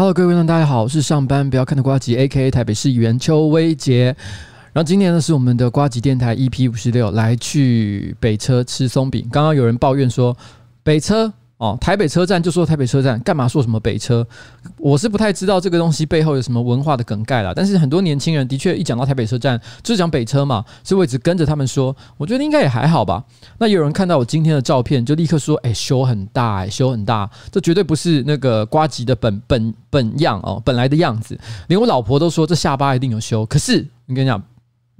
Hello，各位观众，大家好，我是上班不要看的瓜吉，A.K.A 台北市议员邱威杰。然后今年呢是我们的瓜吉电台 EP 五十六，来去北车吃松饼。刚刚有人抱怨说北车。哦，台北车站就说台北车站，干嘛说什么北车？我是不太知道这个东西背后有什么文化的梗概啦。但是很多年轻人的确一讲到台北车站，就讲北车嘛，所以我一直跟着他们说。我觉得应该也还好吧。那有人看到我今天的照片，就立刻说：“哎，修很大，哎，修很大。”这绝对不是那个瓜吉的本本本样哦，本来的样子。连我老婆都说这下巴一定有修。可是你跟你讲。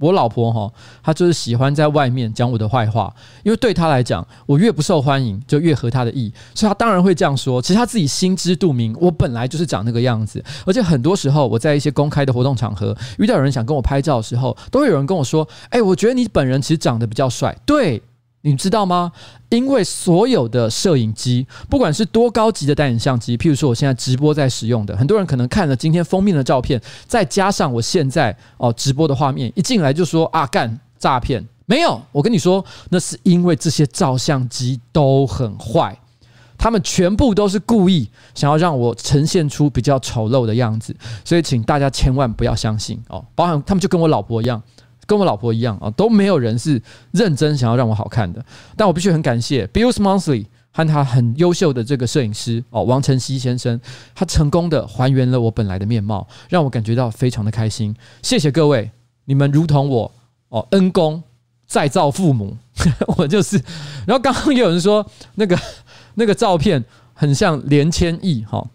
我老婆哈，她就是喜欢在外面讲我的坏话，因为对她来讲，我越不受欢迎就越合她的意，所以她当然会这样说。其实她自己心知肚明，我本来就是长那个样子，而且很多时候我在一些公开的活动场合遇到有人想跟我拍照的时候，都会有人跟我说：“哎，我觉得你本人其实长得比较帅。”对。你知道吗？因为所有的摄影机，不管是多高级的单眼相机，譬如说我现在直播在使用的，很多人可能看了今天封面的照片，再加上我现在哦直播的画面，一进来就说啊干诈骗，没有，我跟你说，那是因为这些照相机都很坏，他们全部都是故意想要让我呈现出比较丑陋的样子，所以请大家千万不要相信哦，包含他们就跟我老婆一样。跟我老婆一样啊，都没有人是认真想要让我好看的。但我必须很感谢 Bills Monthly 和他很优秀的这个摄影师哦，王晨曦先生，他成功的还原了我本来的面貌，让我感觉到非常的开心。谢谢各位，你们如同我哦，恩公再造父母，我就是。然后刚刚有人说那个那个照片很像连千亿哈。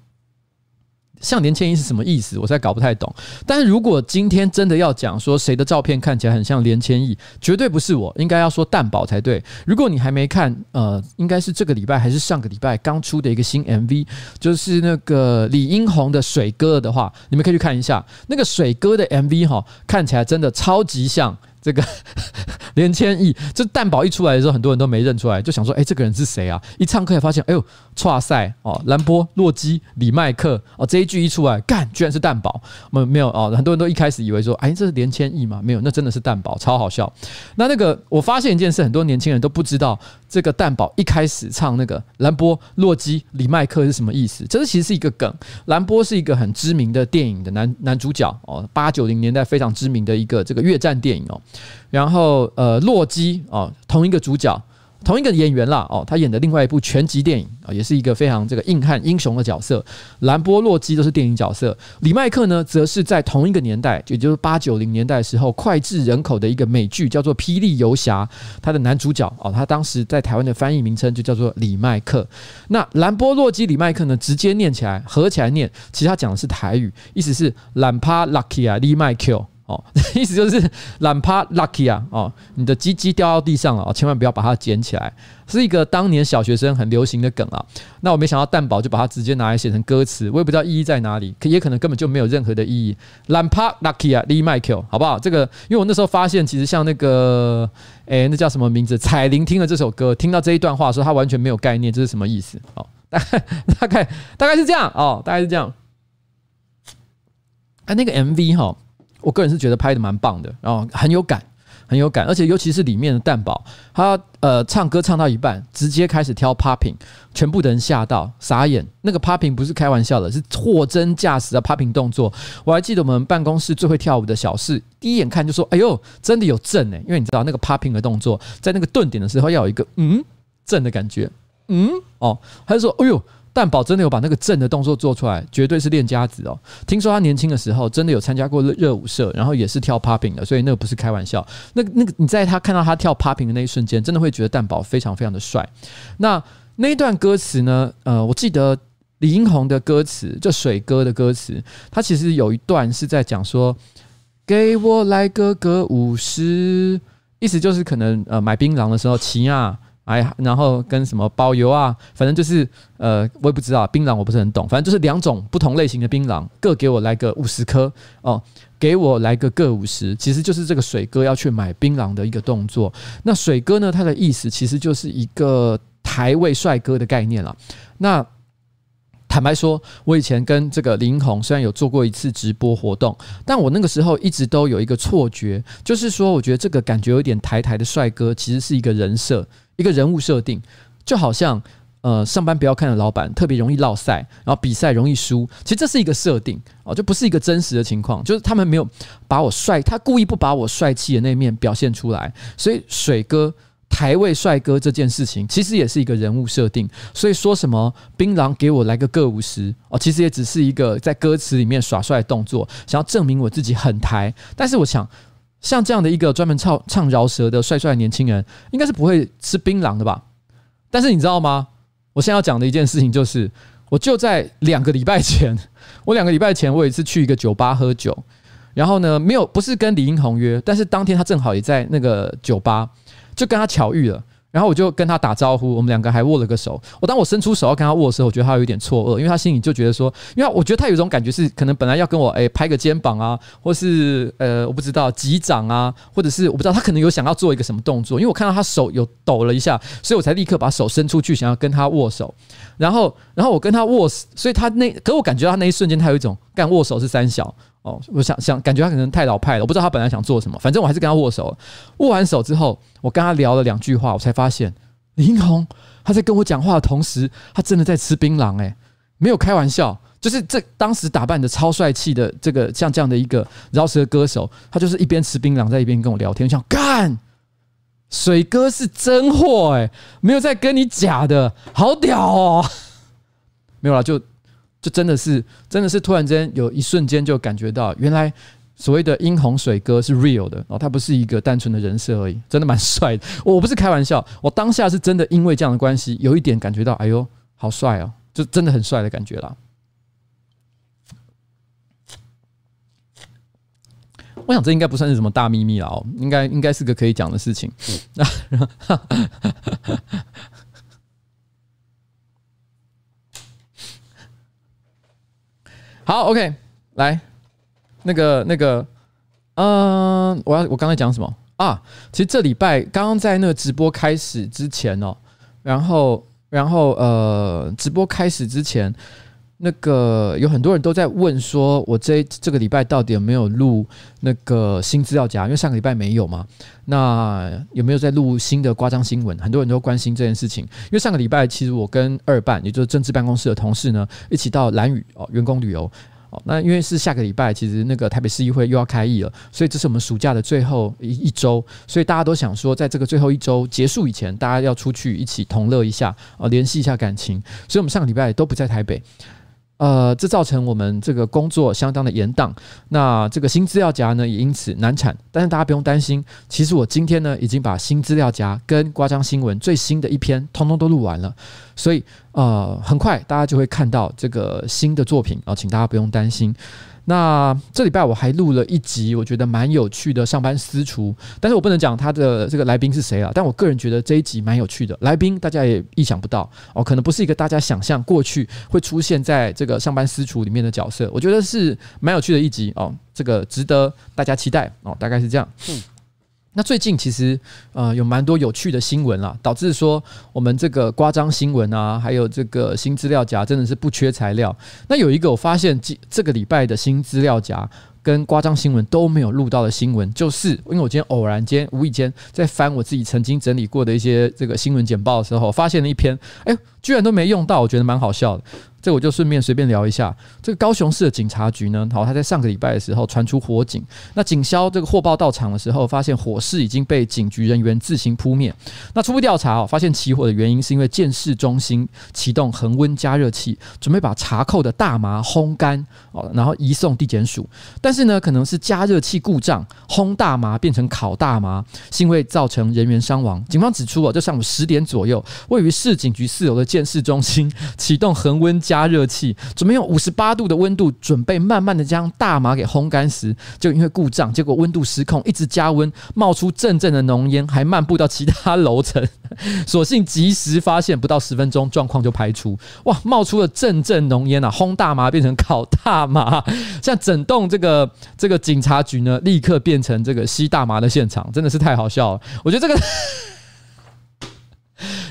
像连千亿是什么意思？我实在搞不太懂。但是如果今天真的要讲说谁的照片看起来很像连千亿，绝对不是我，应该要说蛋堡才对。如果你还没看，呃，应该是这个礼拜还是上个礼拜刚出的一个新 MV，就是那个李英宏的水哥的话，你们可以去看一下那个水哥的 MV 哈，看起来真的超级像。这个 连千亿，这蛋堡一出来的时候，很多人都没认出来，就想说：“哎，这个人是谁啊？”一唱歌才发现：“哎呦，哇塞哦，兰波、洛基、李麦克哦，这一句一出来，干，居然是蛋堡。没没有哦，很多人都一开始以为说：“哎，这是连千亿吗？”没有，那真的是蛋堡，超好笑。那那个，我发现一件事，很多年轻人都不知道这个蛋堡一开始唱那个兰波、洛基、李麦克是什么意思。这是其实是一个梗。兰波是一个很知名的电影的男男主角哦，八九零年代非常知名的一个这个越战电影哦。然后，呃，洛基哦，同一个主角，同一个演员啦，哦，他演的另外一部全集电影啊，也是一个非常这个硬汉英雄的角色。兰波洛基都是电影角色，李麦克呢，则是在同一个年代，也就是八九零年代的时候，脍炙人口的一个美剧叫做《霹雳游侠》，他的男主角哦，他当时在台湾的翻译名称就叫做李麦克。那兰波洛基李麦克呢，直接念起来合起来念，其实他讲的是台语，意思是兰帕拉基啊，李麦克。哦，意思就是懒趴 lucky 啊！哦，你的鸡鸡掉到地上了哦，千万不要把它捡起来，是一个当年小学生很流行的梗啊。那我没想到蛋堡就把它直接拿来写成歌词，我也不知道意义在哪里，可也可能根本就没有任何的意义。懒趴 lucky 啊，Lee Michael，好不好？这个，因为我那时候发现，其实像那个，诶、那叫什么名字？彩铃听了这首歌，听到这一段话的时候，他完全没有概念，这是什么意思？哦，大概大概大概是这样哦，大概是这样。哎，那个 MV 哈。我个人是觉得拍的蛮棒的，然后很有感，很有感，而且尤其是里面的蛋堡，他呃唱歌唱到一半，直接开始跳 popping，全部的人吓到傻眼。那个 popping 不是开玩笑的，是货真价实的 popping 动作。我还记得我们办公室最会跳舞的小四，第一眼看就说：“哎呦，真的有震哎！”因为你知道那个 popping 的动作，在那个顿点的时候要有一个嗯震的感觉，嗯哦，他就说：“哎呦。”蛋堡真的有把那个震的动作做出来，绝对是练家子哦。听说他年轻的时候真的有参加过热舞社，然后也是跳 popping 的，所以那个不是开玩笑。那那个你在他看到他跳 popping 的那一瞬间，真的会觉得蛋堡非常非常的帅。那那一段歌词呢？呃，我记得李英宏的歌词，就水哥的歌词，他其实有一段是在讲说：“给我来个歌五十”，意思就是可能呃买槟榔的时候齐啊。哎，然后跟什么包邮啊，反正就是呃，我也不知道槟榔我不是很懂，反正就是两种不同类型的槟榔，各给我来个五十颗哦，给我来个各五十，其实就是这个水哥要去买槟榔的一个动作。那水哥呢，他的意思其实就是一个台味帅哥的概念了。那坦白说，我以前跟这个林红虽然有做过一次直播活动，但我那个时候一直都有一个错觉，就是说，我觉得这个感觉有点台台的帅哥，其实是一个人设，一个人物设定，就好像呃，上班不要看的老板特别容易落赛，然后比赛容易输，其实这是一个设定哦，就不是一个真实的情况，就是他们没有把我帅，他故意不把我帅气的那一面表现出来，所以水哥。台位帅哥这件事情其实也是一个人物设定，所以说什么槟榔给我来个各五十哦，其实也只是一个在歌词里面耍帅的动作，想要证明我自己很台。但是我想，像这样的一个专门唱唱饶舌的帅帅年轻人，应该是不会吃槟榔的吧？但是你知道吗？我现在要讲的一件事情就是，我就在两个礼拜前，我两个礼拜前我有一次去一个酒吧喝酒，然后呢，没有不是跟李英宏约，但是当天他正好也在那个酒吧。就跟他巧遇了，然后我就跟他打招呼，我们两个还握了个手。我当我伸出手要跟他握的时候，我觉得他有点错愕，因为他心里就觉得说，因为我觉得他有一种感觉是，可能本来要跟我诶、拍个肩膀啊，或是呃我不知道击掌啊，或者是我不知道他可能有想要做一个什么动作，因为我看到他手有抖了一下，所以我才立刻把手伸出去想要跟他握手。然后，然后我跟他握手，所以他那可我感觉到他那一瞬间他有一种干握手是三小。哦，我想想，感觉他可能太老派了，我不知道他本来想做什么，反正我还是跟他握手。握完手之后，我跟他聊了两句话，我才发现李英宏他在跟我讲话的同时，他真的在吃槟榔，诶，没有开玩笑，就是这当时打扮的超帅气的这个像这样的一个饶舌歌手，他就是一边吃槟榔在一边跟我聊天，我想干，水哥是真货，诶，没有在跟你假的，好屌哦，没有了就。就真的是，真的是突然间有一瞬间就感觉到，原来所谓的英红水哥是 real 的哦，他不是一个单纯的人设而已，真的蛮帅的。我不是开玩笑，我当下是真的因为这样的关系，有一点感觉到，哎呦，好帅哦，就真的很帅的感觉啦。我想这应该不算是什么大秘密了哦，应该应该是个可以讲的事情。好，OK，来，那个那个，嗯、我要我刚才讲什么啊？其实这礼拜刚刚在那个直播开始之前哦，然后然后呃，直播开始之前。那个有很多人都在问说，我这这个礼拜到底有没有录那个新资料夹？因为上个礼拜没有嘛。那有没有在录新的夸张新闻？很多人都关心这件事情。因为上个礼拜其实我跟二办，也就是政治办公室的同事呢，一起到兰屿哦员工旅游。哦，那因为是下个礼拜，其实那个台北市议会又要开议了，所以这是我们暑假的最后一一周，所以大家都想说，在这个最后一周结束以前，大家要出去一起同乐一下，哦，联系一下感情，所以我们上个礼拜都不在台北。呃，这造成我们这个工作相当的严宕，那这个新资料夹呢也因此难产。但是大家不用担心，其实我今天呢已经把新资料夹跟瓜张新闻最新的一篇通通都录完了，所以呃很快大家就会看到这个新的作品啊，请大家不用担心。那这礼拜我还录了一集，我觉得蛮有趣的上班私厨，但是我不能讲他的这个来宾是谁啊，但我个人觉得这一集蛮有趣的，来宾大家也意想不到哦，可能不是一个大家想象过去会出现在这个上班私厨里面的角色，我觉得是蛮有趣的一集哦，这个值得大家期待。哦，大概是这样。那最近其实呃有蛮多有趣的新闻啦，导致说我们这个呱张新闻啊，还有这个新资料夹真的是不缺材料。那有一个我发现这这个礼拜的新资料夹跟呱张新闻都没有录到的新闻，就是因为我今天偶然间无意间在翻我自己曾经整理过的一些这个新闻简报的时候，发现了一篇，哎，居然都没用到，我觉得蛮好笑的。这我就顺便随便聊一下，这个高雄市的警察局呢，好，他在上个礼拜的时候传出火警，那警消这个获报到场的时候，发现火势已经被警局人员自行扑灭。那初步调查哦，发现起火的原因是因为鉴识中心启动恒温加热器，准备把查扣的大麻烘干哦，然后移送地检署。但是呢，可能是加热器故障，烘大麻变成烤大麻，是因为造成人员伤亡。警方指出哦，这上午十点左右，位于市警局四楼的鉴识中心启动恒温加加热器准备用五十八度的温度，准备慢慢的将大麻给烘干时，就因为故障，结果温度失控，一直加温，冒出阵阵的浓烟，还漫步到其他楼层。所幸及时发现，不到十分钟，状况就排除。哇，冒出了阵阵浓烟啊！烘大麻变成烤大麻，像整栋这个这个警察局呢，立刻变成这个吸大麻的现场，真的是太好笑了。我觉得这个。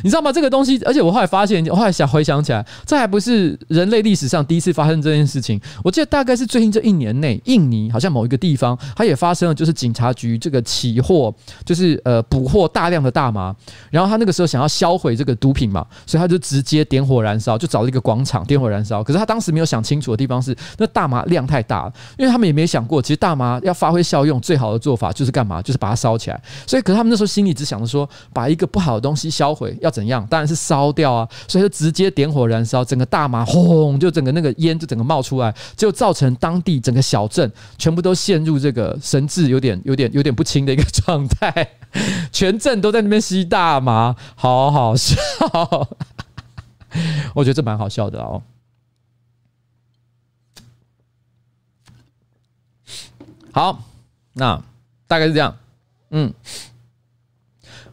你知道吗？这个东西，而且我后来发现，我后来想回想起来，这还不是人类历史上第一次发生这件事情。我记得大概是最近这一年内，印尼好像某一个地方，它也发生了，就是警察局这个起获，就是呃捕获大量的大麻，然后他那个时候想要销毁这个毒品嘛，所以他就直接点火燃烧，就找了一个广场点火燃烧。可是他当时没有想清楚的地方是，那大麻量太大了，因为他们也没想过，其实大麻要发挥效用，最好的做法就是干嘛？就是把它烧起来。所以，可是他们那时候心里只想着说，把一个不好的东西销毁要。怎样？当然是烧掉啊！所以就直接点火燃烧，整个大麻轰，就整个那个烟就整个冒出来，就造成当地整个小镇全部都陷入这个神志有点、有点、有点不清的一个状态，全镇都在那边吸大麻，好好笑！我觉得这蛮好笑的哦。好，那大概是这样，嗯。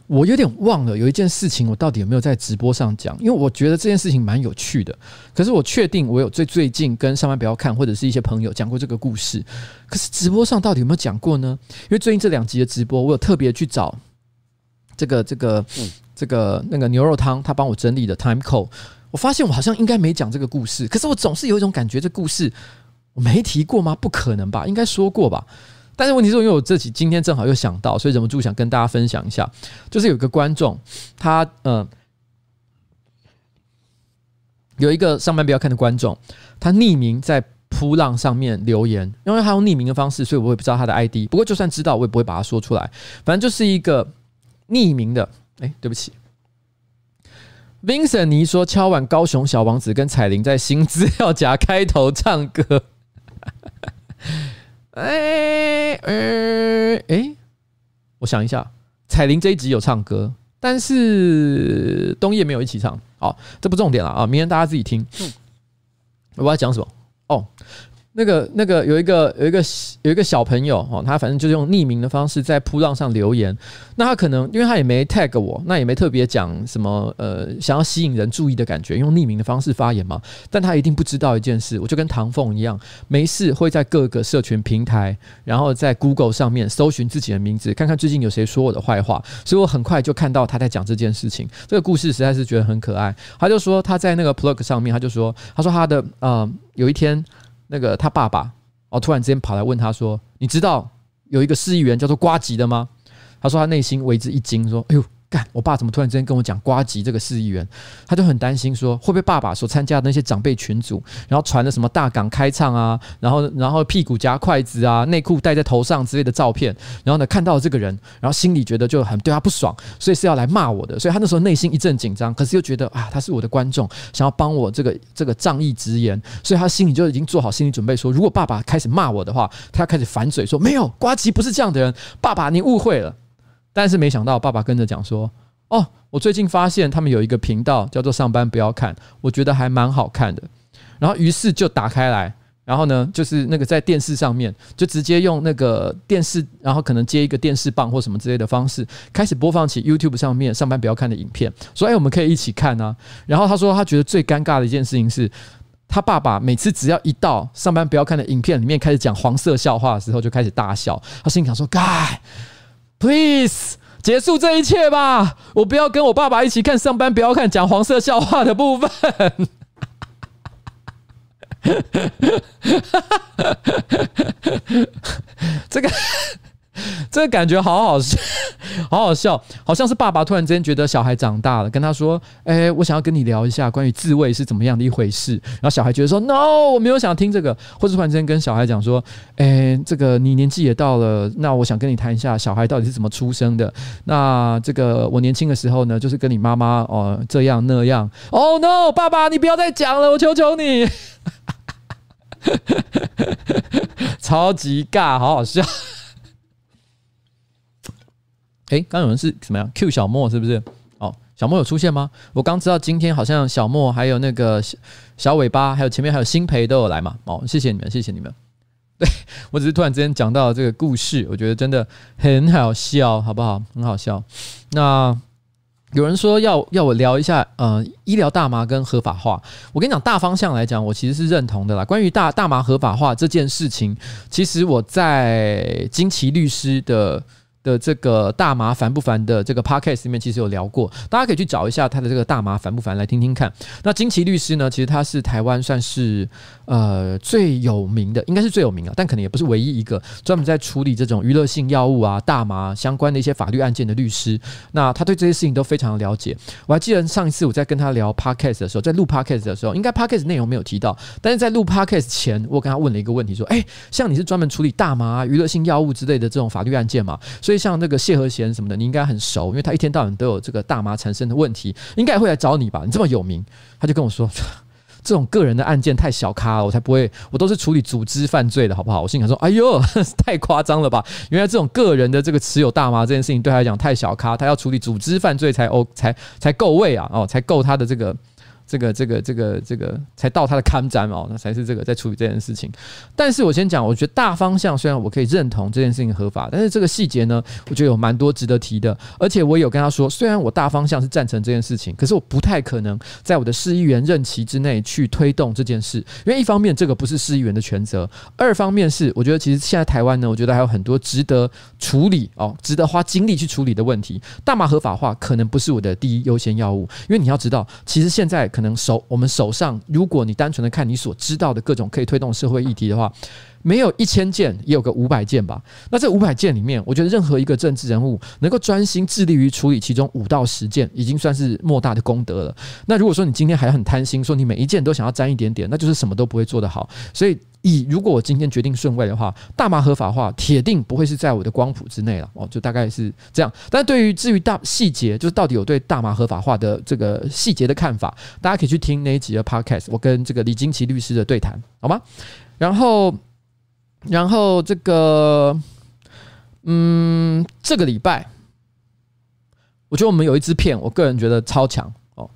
我有点忘了有一件事情，我到底有没有在直播上讲？因为我觉得这件事情蛮有趣的。可是我确定我有最最近跟上班不要看或者是一些朋友讲过这个故事。可是直播上到底有没有讲过呢？因为最近这两集的直播，我有特别去找这个这个这个那个牛肉汤，他帮我整理的 time code。我发现我好像应该没讲这个故事。可是我总是有一种感觉，这故事我没提过吗？不可能吧？应该说过吧？但是问题是，因为我自己今天正好又想到，所以忍不住想跟大家分享一下。就是有个观众，他呃，有一个上班不要看的观众，他匿名在噗浪上面留言，因为他用匿名的方式，所以我也不知道他的 ID。不过就算知道，我也不会把它说出来。反正就是一个匿名的。哎，对不起，Vincent 你说敲碗高雄小王子跟彩铃在新资 料夹开头唱歌。哎，哎，哎，我想一下，彩铃这一集有唱歌，但是冬夜没有一起唱。好，这不重点了啊，明天大家自己听。我要讲什么？哦。那个、那个有一个、有一个、有一个小朋友哦，他反正就是用匿名的方式在铺浪上留言。那他可能因为他也没 tag 我，那也没特别讲什么呃，想要吸引人注意的感觉，用匿名的方式发言嘛。但他一定不知道一件事，我就跟唐凤一样，没事会在各个社群平台，然后在 Google 上面搜寻自己的名字，看看最近有谁说我的坏话。所以我很快就看到他在讲这件事情。这个故事实在是觉得很可爱。他就说他在那个 Plug 上面，他就说，他说他的呃有一天。那个他爸爸哦，突然之间跑来问他说：“你知道有一个市议员叫做瓜吉的吗？”他说他内心为之一惊，说：“哎呦，干，我爸怎么突然之间跟我讲瓜吉这个市议员？他就很担心说，会不会爸爸所参加的那些长辈群组，然后传了什么大港开唱啊，然后然后屁股夹筷子啊，内裤戴在头上之类的照片，然后呢看到这个人，然后心里觉得就很对他不爽，所以是要来骂我的，所以他那时候内心一阵紧张，可是又觉得啊，他是我的观众，想要帮我这个这个仗义直言，所以他心里就已经做好心理准备，说如果爸爸开始骂我的话，他开始反嘴说没有，瓜吉不是这样的人，爸爸你误会了。但是没想到，爸爸跟着讲说：“哦，我最近发现他们有一个频道叫做‘上班不要看’，我觉得还蛮好看的。然后于是就打开来，然后呢，就是那个在电视上面就直接用那个电视，然后可能接一个电视棒或什么之类的方式，开始播放起 YouTube 上面‘上班不要看’的影片，说：‘哎，我们可以一起看啊。’然后他说他觉得最尴尬的一件事情是，他爸爸每次只要一到‘上班不要看’的影片里面开始讲黄色笑话的时候，就开始大笑。他心想说：‘该’。” Please 结束这一切吧！我不要跟我爸爸一起看上班，不要看讲黄色笑话的部分。这个。这个感觉好好笑，好好笑，好像是爸爸突然之间觉得小孩长大了，跟他说：“哎，我想要跟你聊一下关于自慰是怎么样的一回事。”然后小孩觉得说：“No，我没有想听这个。”或者突然之间跟小孩讲说：“哎，这个你年纪也到了，那我想跟你谈一下小孩到底是怎么出生的。那这个我年轻的时候呢，就是跟你妈妈哦这样那样。Oh no，爸爸你不要再讲了，我求求你。”超级尬，好好笑。哎，刚有人是怎么样？Q 小莫是不是？哦，小莫有出现吗？我刚知道今天好像小莫还有那个小小尾巴，还有前面还有新培都有来嘛。哦，谢谢你们，谢谢你们。对，我只是突然之间讲到了这个故事，我觉得真的很好笑，好不好？很好笑。那有人说要要我聊一下，呃，医疗大麻跟合法化。我跟你讲，大方向来讲，我其实是认同的啦。关于大大麻合法化这件事情，其实我在金奇律师的。的这个大麻烦不烦的这个 podcast 里面其实有聊过，大家可以去找一下他的这个大麻烦不烦来听听看。那金奇律师呢，其实他是台湾算是呃最有名的，应该是最有名啊，但可能也不是唯一一个专门在处理这种娱乐性药物啊、大麻相关的一些法律案件的律师。那他对这些事情都非常了解。我还记得上一次我在跟他聊 podcast 的时候，在录 podcast 的时候，应该 podcast 内容没有提到，但是在录 podcast 前，我跟他问了一个问题，说：“诶，像你是专门处理大麻、娱乐性药物之类的这种法律案件嘛？所以所以像那个谢和弦什么的，你应该很熟，因为他一天到晚都有这个大麻缠身的问题，应该会来找你吧？你这么有名，他就跟我说，这种个人的案件太小咖了，我才不会，我都是处理组织犯罪的，好不好？我心想说，哎呦，太夸张了吧？原来这种个人的这个持有大麻这件事情对他来讲太小咖，他要处理组织犯罪才哦，才才够位啊，哦，才够他的这个。这个这个这个这个才到他的看展哦，那才是这个在处理这件事情。但是我先讲，我觉得大方向虽然我可以认同这件事情合法，但是这个细节呢，我觉得有蛮多值得提的。而且我有跟他说，虽然我大方向是赞成这件事情，可是我不太可能在我的市议员任期之内去推动这件事，因为一方面这个不是市议员的权责，二方面是我觉得其实现在台湾呢，我觉得还有很多值得处理哦，值得花精力去处理的问题。大麻合法化可能不是我的第一优先要务，因为你要知道，其实现在可能手我们手上，如果你单纯的看你所知道的各种可以推动社会议题的话，没有一千件，也有个五百件吧。那这五百件里面，我觉得任何一个政治人物能够专心致力于处理其中五到十件，已经算是莫大的功德了。那如果说你今天还很贪心，说你每一件都想要沾一点点，那就是什么都不会做得好。所以，以如果我今天决定顺位的话，大麻合法化铁定不会是在我的光谱之内了。哦，就大概是这样。但对于至于大细节，就是到底有对大麻合法化的这个细节的看法，大家可以去听那一集的 Podcast，我跟这个李金奇律师的对谈，好吗？然后。然后这个，嗯，这个礼拜，我觉得我们有一支片，我个人觉得超强哦。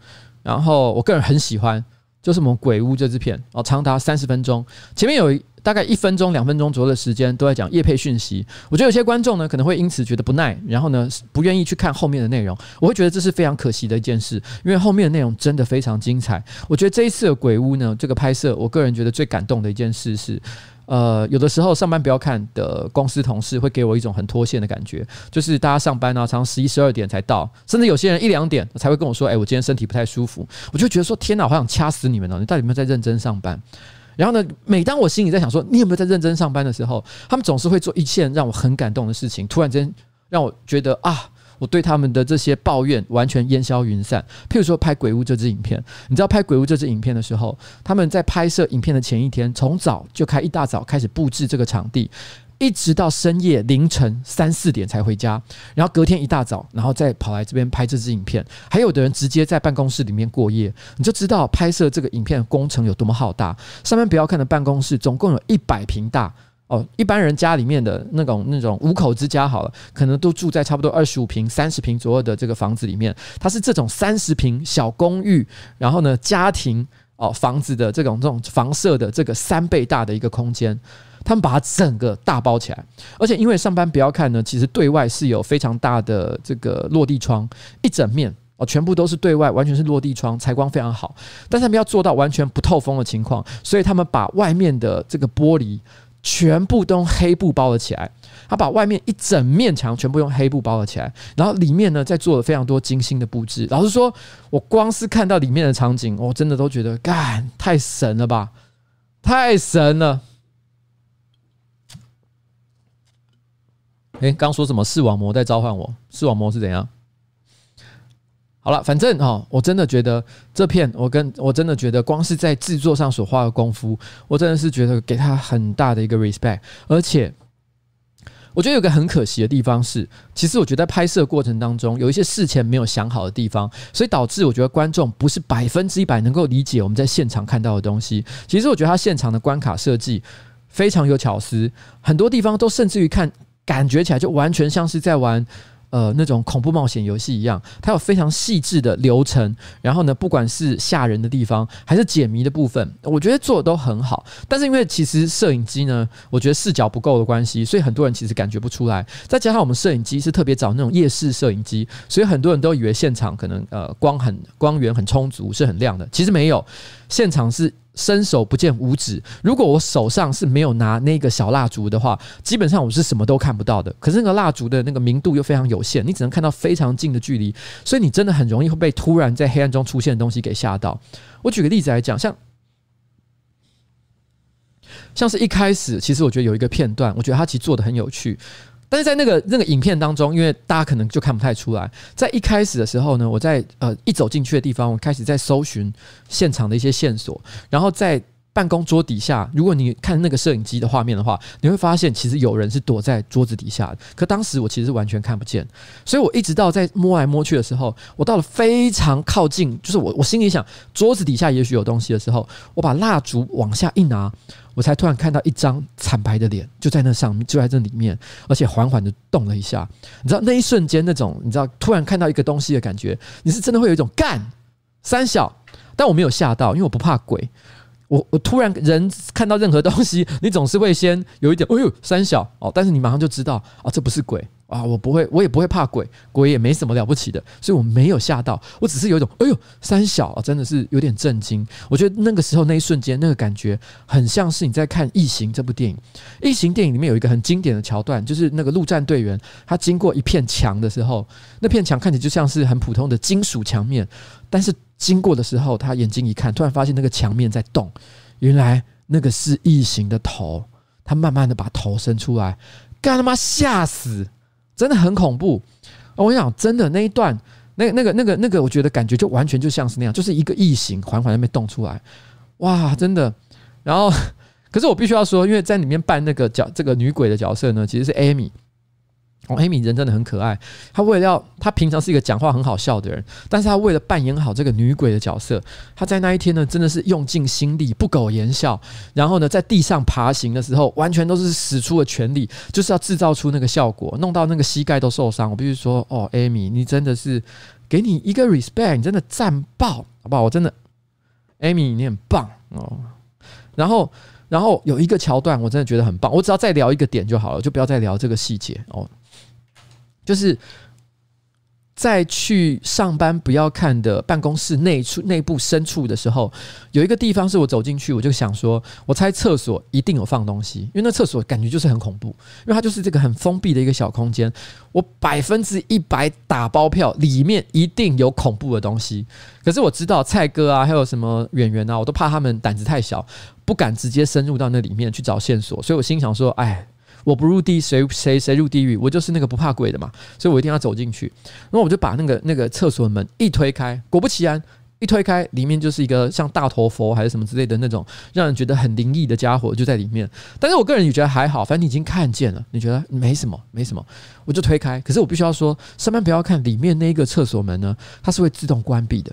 然后我个人很喜欢，就是我们鬼屋这支片哦，长达三十分钟，前面有大概一分钟、两分钟左右的时间都在讲业配讯息。我觉得有些观众呢可能会因此觉得不耐，然后呢不愿意去看后面的内容。我会觉得这是非常可惜的一件事，因为后面的内容真的非常精彩。我觉得这一次的鬼屋呢，这个拍摄，我个人觉得最感动的一件事是。呃，有的时候上班不要看的公司同事会给我一种很脱线的感觉，就是大家上班啊，常常十一、十二点才到，甚至有些人一两点才会跟我说：“哎，我今天身体不太舒服。”我就觉得说：“天哪，我好想掐死你们哦！你到底有没有在认真上班？”然后呢，每当我心里在想说“你有没有在认真上班”的时候，他们总是会做一件让我很感动的事情，突然间让我觉得啊。我对他们的这些抱怨完全烟消云散。譬如说拍鬼屋这支影片，你知道拍鬼屋这支影片的时候，他们在拍摄影片的前一天，从早就开一大早开始布置这个场地。一直到深夜凌晨三四点才回家，然后隔天一大早，然后再跑来这边拍这支影片。还有的人直接在办公室里面过夜，你就知道拍摄这个影片的工程有多么浩大。上面不要看的办公室总共有一百平大哦，一般人家里面的那种那种五口之家好了，可能都住在差不多二十五平、三十平左右的这个房子里面。它是这种三十平小公寓，然后呢家庭哦房子的这种这种房舍的这个三倍大的一个空间。他们把它整个大包起来，而且因为上班不要看呢，其实对外是有非常大的这个落地窗，一整面哦，全部都是对外，完全是落地窗，采光非常好。但是他们要做到完全不透风的情况，所以他们把外面的这个玻璃全部都用黑布包了起来。他把外面一整面墙全部用黑布包了起来，然后里面呢再做了非常多精心的布置。老实说，我光是看到里面的场景，我真的都觉得干太神了吧，太神了。哎，刚说什么视网膜在召唤我？视网膜是怎样？好了，反正哈，我真的觉得这片，我跟我真的觉得，光是在制作上所花的功夫，我真的是觉得给他很大的一个 respect。而且，我觉得有个很可惜的地方是，其实我觉得在拍摄过程当中有一些事前没有想好的地方，所以导致我觉得观众不是百分之一百能够理解我们在现场看到的东西。其实我觉得他现场的关卡设计非常有巧思，很多地方都甚至于看。感觉起来就完全像是在玩，呃，那种恐怖冒险游戏一样。它有非常细致的流程，然后呢，不管是吓人的地方，还是解谜的部分，我觉得做的都很好。但是因为其实摄影机呢，我觉得视角不够的关系，所以很多人其实感觉不出来。再加上我们摄影机是特别找那种夜视摄影机，所以很多人都以为现场可能呃光很光源很充足，是很亮的。其实没有，现场是。伸手不见五指。如果我手上是没有拿那个小蜡烛的话，基本上我是什么都看不到的。可是那个蜡烛的那个明度又非常有限，你只能看到非常近的距离，所以你真的很容易会被突然在黑暗中出现的东西给吓到。我举个例子来讲，像像是一开始，其实我觉得有一个片段，我觉得他其实做的很有趣。但是在那个那个影片当中，因为大家可能就看不太出来，在一开始的时候呢，我在呃一走进去的地方，我开始在搜寻现场的一些线索，然后在办公桌底下，如果你看那个摄影机的画面的话，你会发现其实有人是躲在桌子底下的。可当时我其实完全看不见，所以我一直到在摸来摸去的时候，我到了非常靠近，就是我我心里想桌子底下也许有东西的时候，我把蜡烛往下一拿。我才突然看到一张惨白的脸，就在那上面，就在这里面，而且缓缓的动了一下。你知道那一瞬间那种，你知道突然看到一个东西的感觉，你是真的会有一种干三小，但我没有吓到，因为我不怕鬼。我我突然人看到任何东西，你总是会先有一点，哎呦三小哦，但是你马上就知道哦，这不是鬼。啊，我不会，我也不会怕鬼，鬼也没什么了不起的，所以我没有吓到，我只是有一种，哎呦，三小啊，真的是有点震惊。我觉得那个时候那一瞬间那个感觉，很像是你在看《异形》这部电影。《异形》电影里面有一个很经典的桥段，就是那个陆战队员他经过一片墙的时候，那片墙看起来就像是很普通的金属墙面，但是经过的时候，他眼睛一看，突然发现那个墙面在动，原来那个是异形的头，他慢慢的把头伸出来，干他妈吓死！真的很恐怖，我跟你讲，真的那一段，那那个那个那个，我觉得感觉就完全就像是那样，就是一个异形缓缓在那边动出来，哇，真的。然后，可是我必须要说，因为在里面扮那个角这个女鬼的角色呢，其实是 Amy。哦，艾米人真的很可爱。她为了要，她平常是一个讲话很好笑的人，但是她为了扮演好这个女鬼的角色，她在那一天呢，真的是用尽心力，不苟言笑。然后呢，在地上爬行的时候，完全都是使出了全力，就是要制造出那个效果，弄到那个膝盖都受伤。我必须说，哦，艾米，你真的是给你一个 respect，你真的赞爆，好不好？我真的，艾米，你很棒哦。然后，然后有一个桥段，我真的觉得很棒。我只要再聊一个点就好了，就不要再聊这个细节哦。就是在去上班不要看的办公室内处内部深处的时候，有一个地方是我走进去，我就想说，我猜厕所一定有放东西，因为那厕所感觉就是很恐怖，因为它就是这个很封闭的一个小空间。我百分之一百打包票，里面一定有恐怖的东西。可是我知道蔡哥啊，还有什么演员啊，我都怕他们胆子太小，不敢直接深入到那里面去找线索，所以我心想说，哎。我不入地，谁谁谁入地狱？我就是那个不怕鬼的嘛，所以我一定要走进去。然后我就把那个那个厕所门一推开，果不其然。一推开，里面就是一个像大头佛还是什么之类的那种，让人觉得很灵异的家伙就在里面。但是我个人也觉得还好，反正你已经看见了，你觉得没什么，没什么，我就推开。可是我必须要说，上班不要看里面那个厕所门呢，它是会自动关闭的。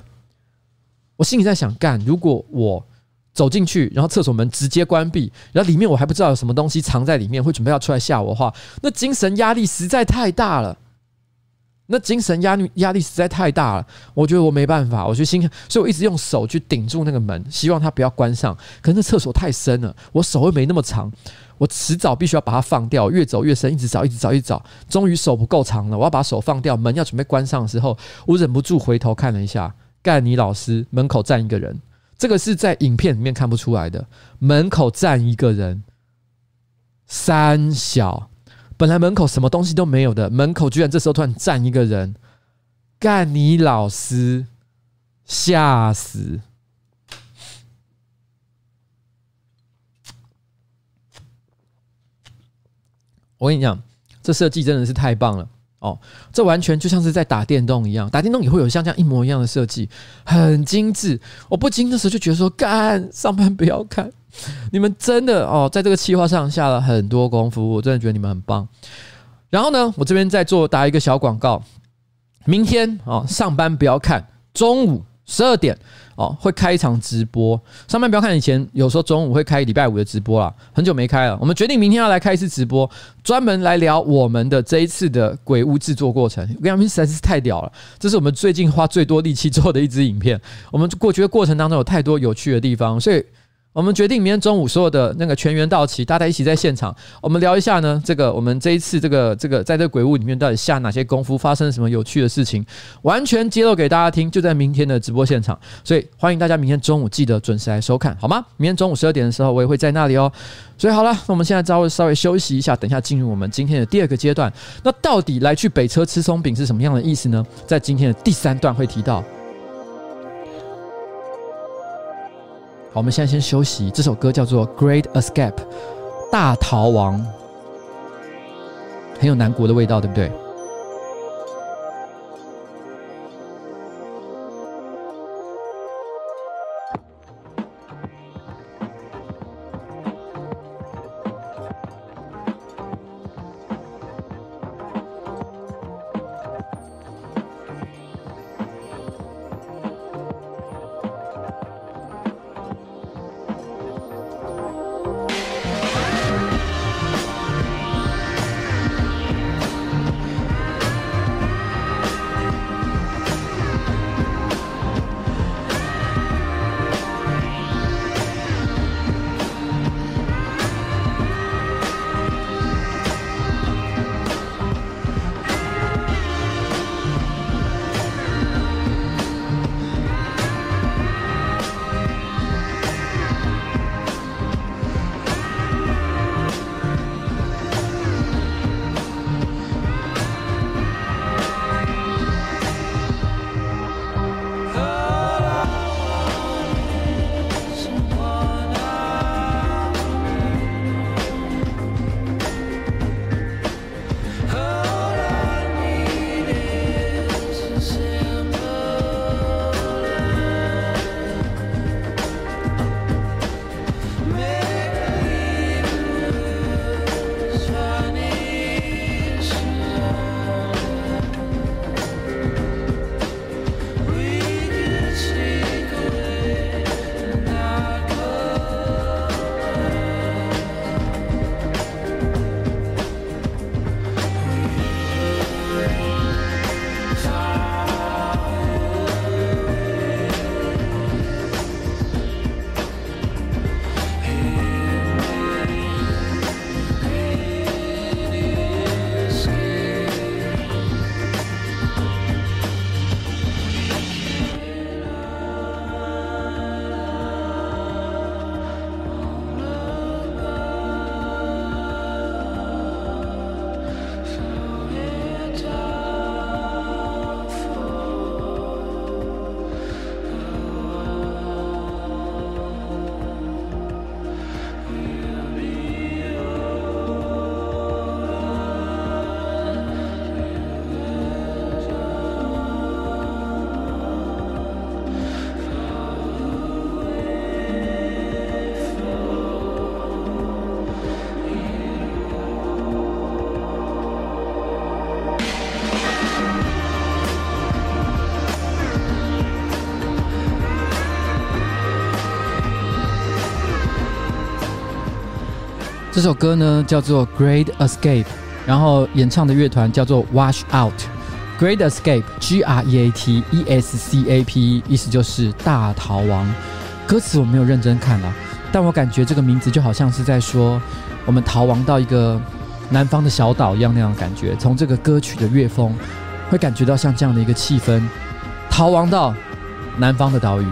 我心里在想，干，如果我走进去，然后厕所门直接关闭，然后里面我还不知道有什么东西藏在里面，会准备要出来吓我的话，那精神压力实在太大了。那精神压力压力实在太大了，我觉得我没办法，我就心，所以我一直用手去顶住那个门，希望它不要关上。可是厕所太深了，我手又没那么长，我迟早必须要把它放掉。越走越深，一直找，一直找，一直找，终于手不够长了，我要把手放掉。门要准备关上的时候，我忍不住回头看了一下，盖尼老师门口站一个人，这个是在影片里面看不出来的，门口站一个人，三小。本来门口什么东西都没有的，门口居然这时候突然站一个人，干你老师，吓死！我跟你讲，这设计真的是太棒了哦！这完全就像是在打电动一样，打电动也会有像这样一模一样的设计，很精致。我不禁的时候就觉得说，干上班不要看。你们真的哦，在这个企划上下了很多功夫，我真的觉得你们很棒。然后呢，我这边再做打一个小广告，明天哦，上班不要看，中午十二点哦会开一场直播。上班不要看，以前有时候中午会开礼拜五的直播啦，很久没开了。我们决定明天要来开一次直播，专门来聊我们的这一次的鬼屋制作过程。我跟你们实在是太屌了，这是我们最近花最多力气做的一支影片。我们过去的过程当中有太多有趣的地方，所以。我们决定明天中午所有的那个全员到齐，大家一起在现场，我们聊一下呢。这个我们这一次这个这个在这鬼屋里面到底下哪些功夫，发生了什么有趣的事情，完全揭露给大家听，就在明天的直播现场。所以欢迎大家明天中午记得准时来收看，好吗？明天中午十二点的时候，我也会在那里哦。所以好了，那我们现在稍微稍微休息一下，等一下进入我们今天的第二个阶段。那到底来去北车吃松饼是什么样的意思呢？在今天的第三段会提到。我们现在先休息。这首歌叫做《Great Escape》，大逃亡，很有南国的味道，对不对？这首歌呢叫做《Great Escape》，然后演唱的乐团叫做 Wash Out。Great Escape，G R E A T E S C A P，意思就是大逃亡。歌词我没有认真看了，但我感觉这个名字就好像是在说我们逃亡到一个南方的小岛一样那样的感觉。从这个歌曲的乐风，会感觉到像这样的一个气氛，逃亡到南方的岛屿。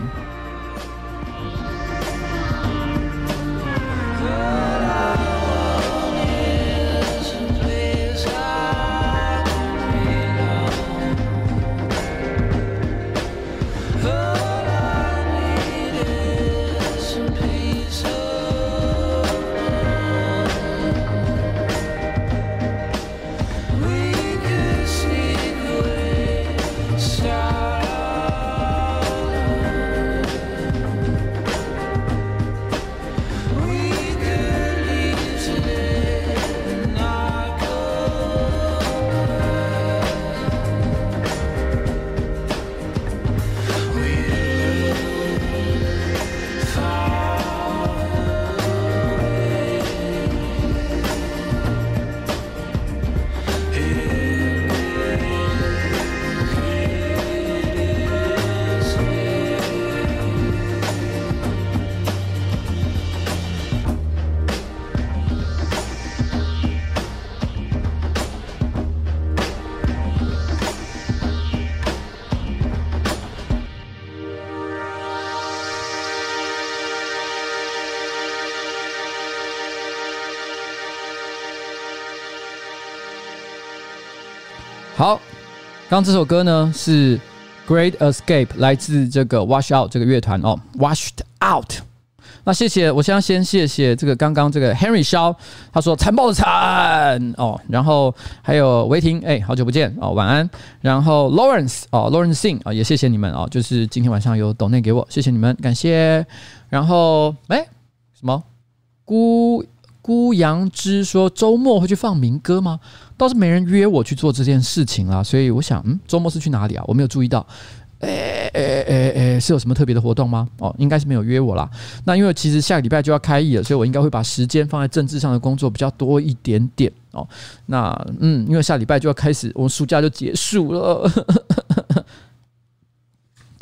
刚刚这首歌呢是《Great Escape》，来自这个 Wash Out 这个乐团哦，Washed Out。那谢谢，我先先谢谢这个刚刚这个 Henry 萧，他说残暴的残哦，然后还有维婷，哎，好久不见哦，晚安。然后 Lawrence 哦，Lawrence Sing 啊，也谢谢你们哦，就是今天晚上有抖内给我，谢谢你们，感谢。然后哎，什么孤孤杨之说周末会去放民歌吗？倒是没人约我去做这件事情啦，所以我想，嗯，周末是去哪里啊？我没有注意到，诶诶诶诶，是有什么特别的活动吗？哦，应该是没有约我啦。那因为其实下个礼拜就要开议了，所以我应该会把时间放在政治上的工作比较多一点点哦。那嗯，因为下礼拜就要开始，我们暑假就结束了。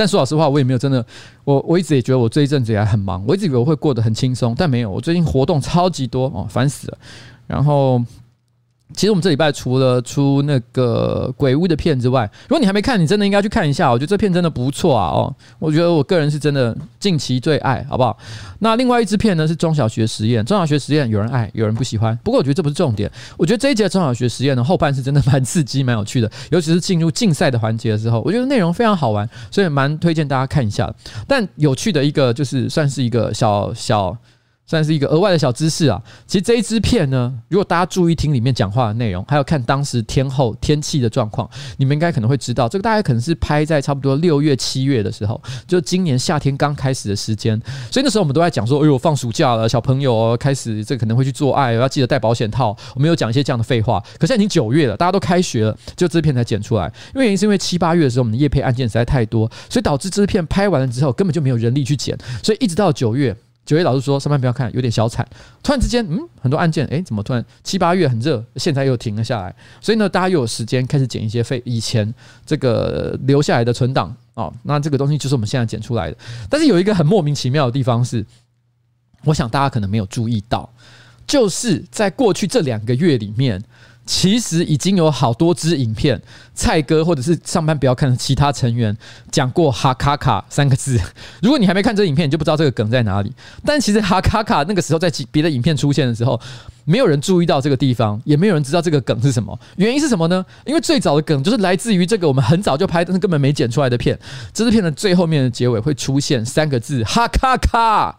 但说老实话，我也没有真的，我我一直也觉得我这一阵子也很忙，我一直以为我会过得很轻松，但没有，我最近活动超级多哦，烦死了。然后。其实我们这礼拜除了出那个鬼屋的片之外，如果你还没看，你真的应该去看一下。我觉得这片真的不错啊！哦，我觉得我个人是真的近期最爱，好不好？那另外一支片呢是中小学实验，中小学实验有人爱，有人不喜欢。不过我觉得这不是重点。我觉得这一节中小学实验的后半是真的蛮刺激、蛮有趣的，尤其是进入竞赛的环节的时候，我觉得内容非常好玩，所以蛮推荐大家看一下。但有趣的一个就是算是一个小小。算是一个额外的小知识啊。其实这一支片呢，如果大家注意听里面讲话的内容，还有看当时天候天气的状况，你们应该可能会知道，这个大概可能是拍在差不多六月七月的时候，就今年夏天刚开始的时间。所以那时候我们都在讲说，哎呦，放暑假了，小朋友，开始这可能会去做爱，要记得带保险套。我们有讲一些这样的废话。可是已经九月了，大家都开学了，就这片才剪出来。因为原因是因为七八月的时候，我们的业配案件实在太多，所以导致这支片拍完了之后，根本就没有人力去剪，所以一直到九月。九月老师说上班不要看，有点小惨。突然之间，嗯，很多案件，诶，怎么突然七八月很热，现在又停了下来？所以呢，大家又有时间开始剪一些废以前这个留下来的存档哦。那这个东西就是我们现在剪出来的。但是有一个很莫名其妙的地方是，我想大家可能没有注意到，就是在过去这两个月里面。其实已经有好多支影片，蔡哥或者是上班不要看的其他成员讲过“哈卡卡”三个字。如果你还没看这影片，你就不知道这个梗在哪里。但其实“哈卡卡”那个时候在别的影片出现的时候，没有人注意到这个地方，也没有人知道这个梗是什么。原因是什么呢？因为最早的梗就是来自于这个我们很早就拍，但是根本没剪出来的片。这支片的最后面的结尾会出现三个字“哈卡卡”。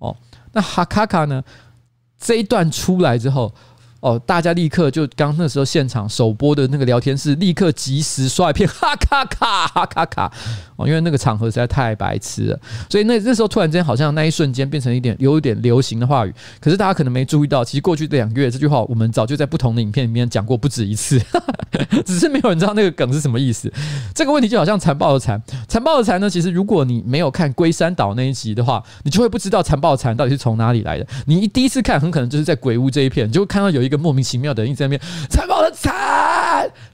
哦，那“哈卡卡”呢？这一段出来之后。哦，大家立刻就刚那时候现场首播的那个聊天室，立刻及时刷一片哈卡卡哈卡卡。哦，因为那个场合实在太白痴了，所以那那时候突然间好像那一瞬间变成一点有一点流行的话语，可是大家可能没注意到，其实过去这两个月这句话我们早就在不同的影片里面讲过不止一次，只是没有人知道那个梗是什么意思。这个问题就好像残暴的残，残暴的残呢，其实如果你没有看龟山岛那一集的话，你就会不知道残暴的残到底是从哪里来的。你一第一次看，很可能就是在鬼屋这一片，你就会看到有一个莫名其妙的人一直在那边残暴的残，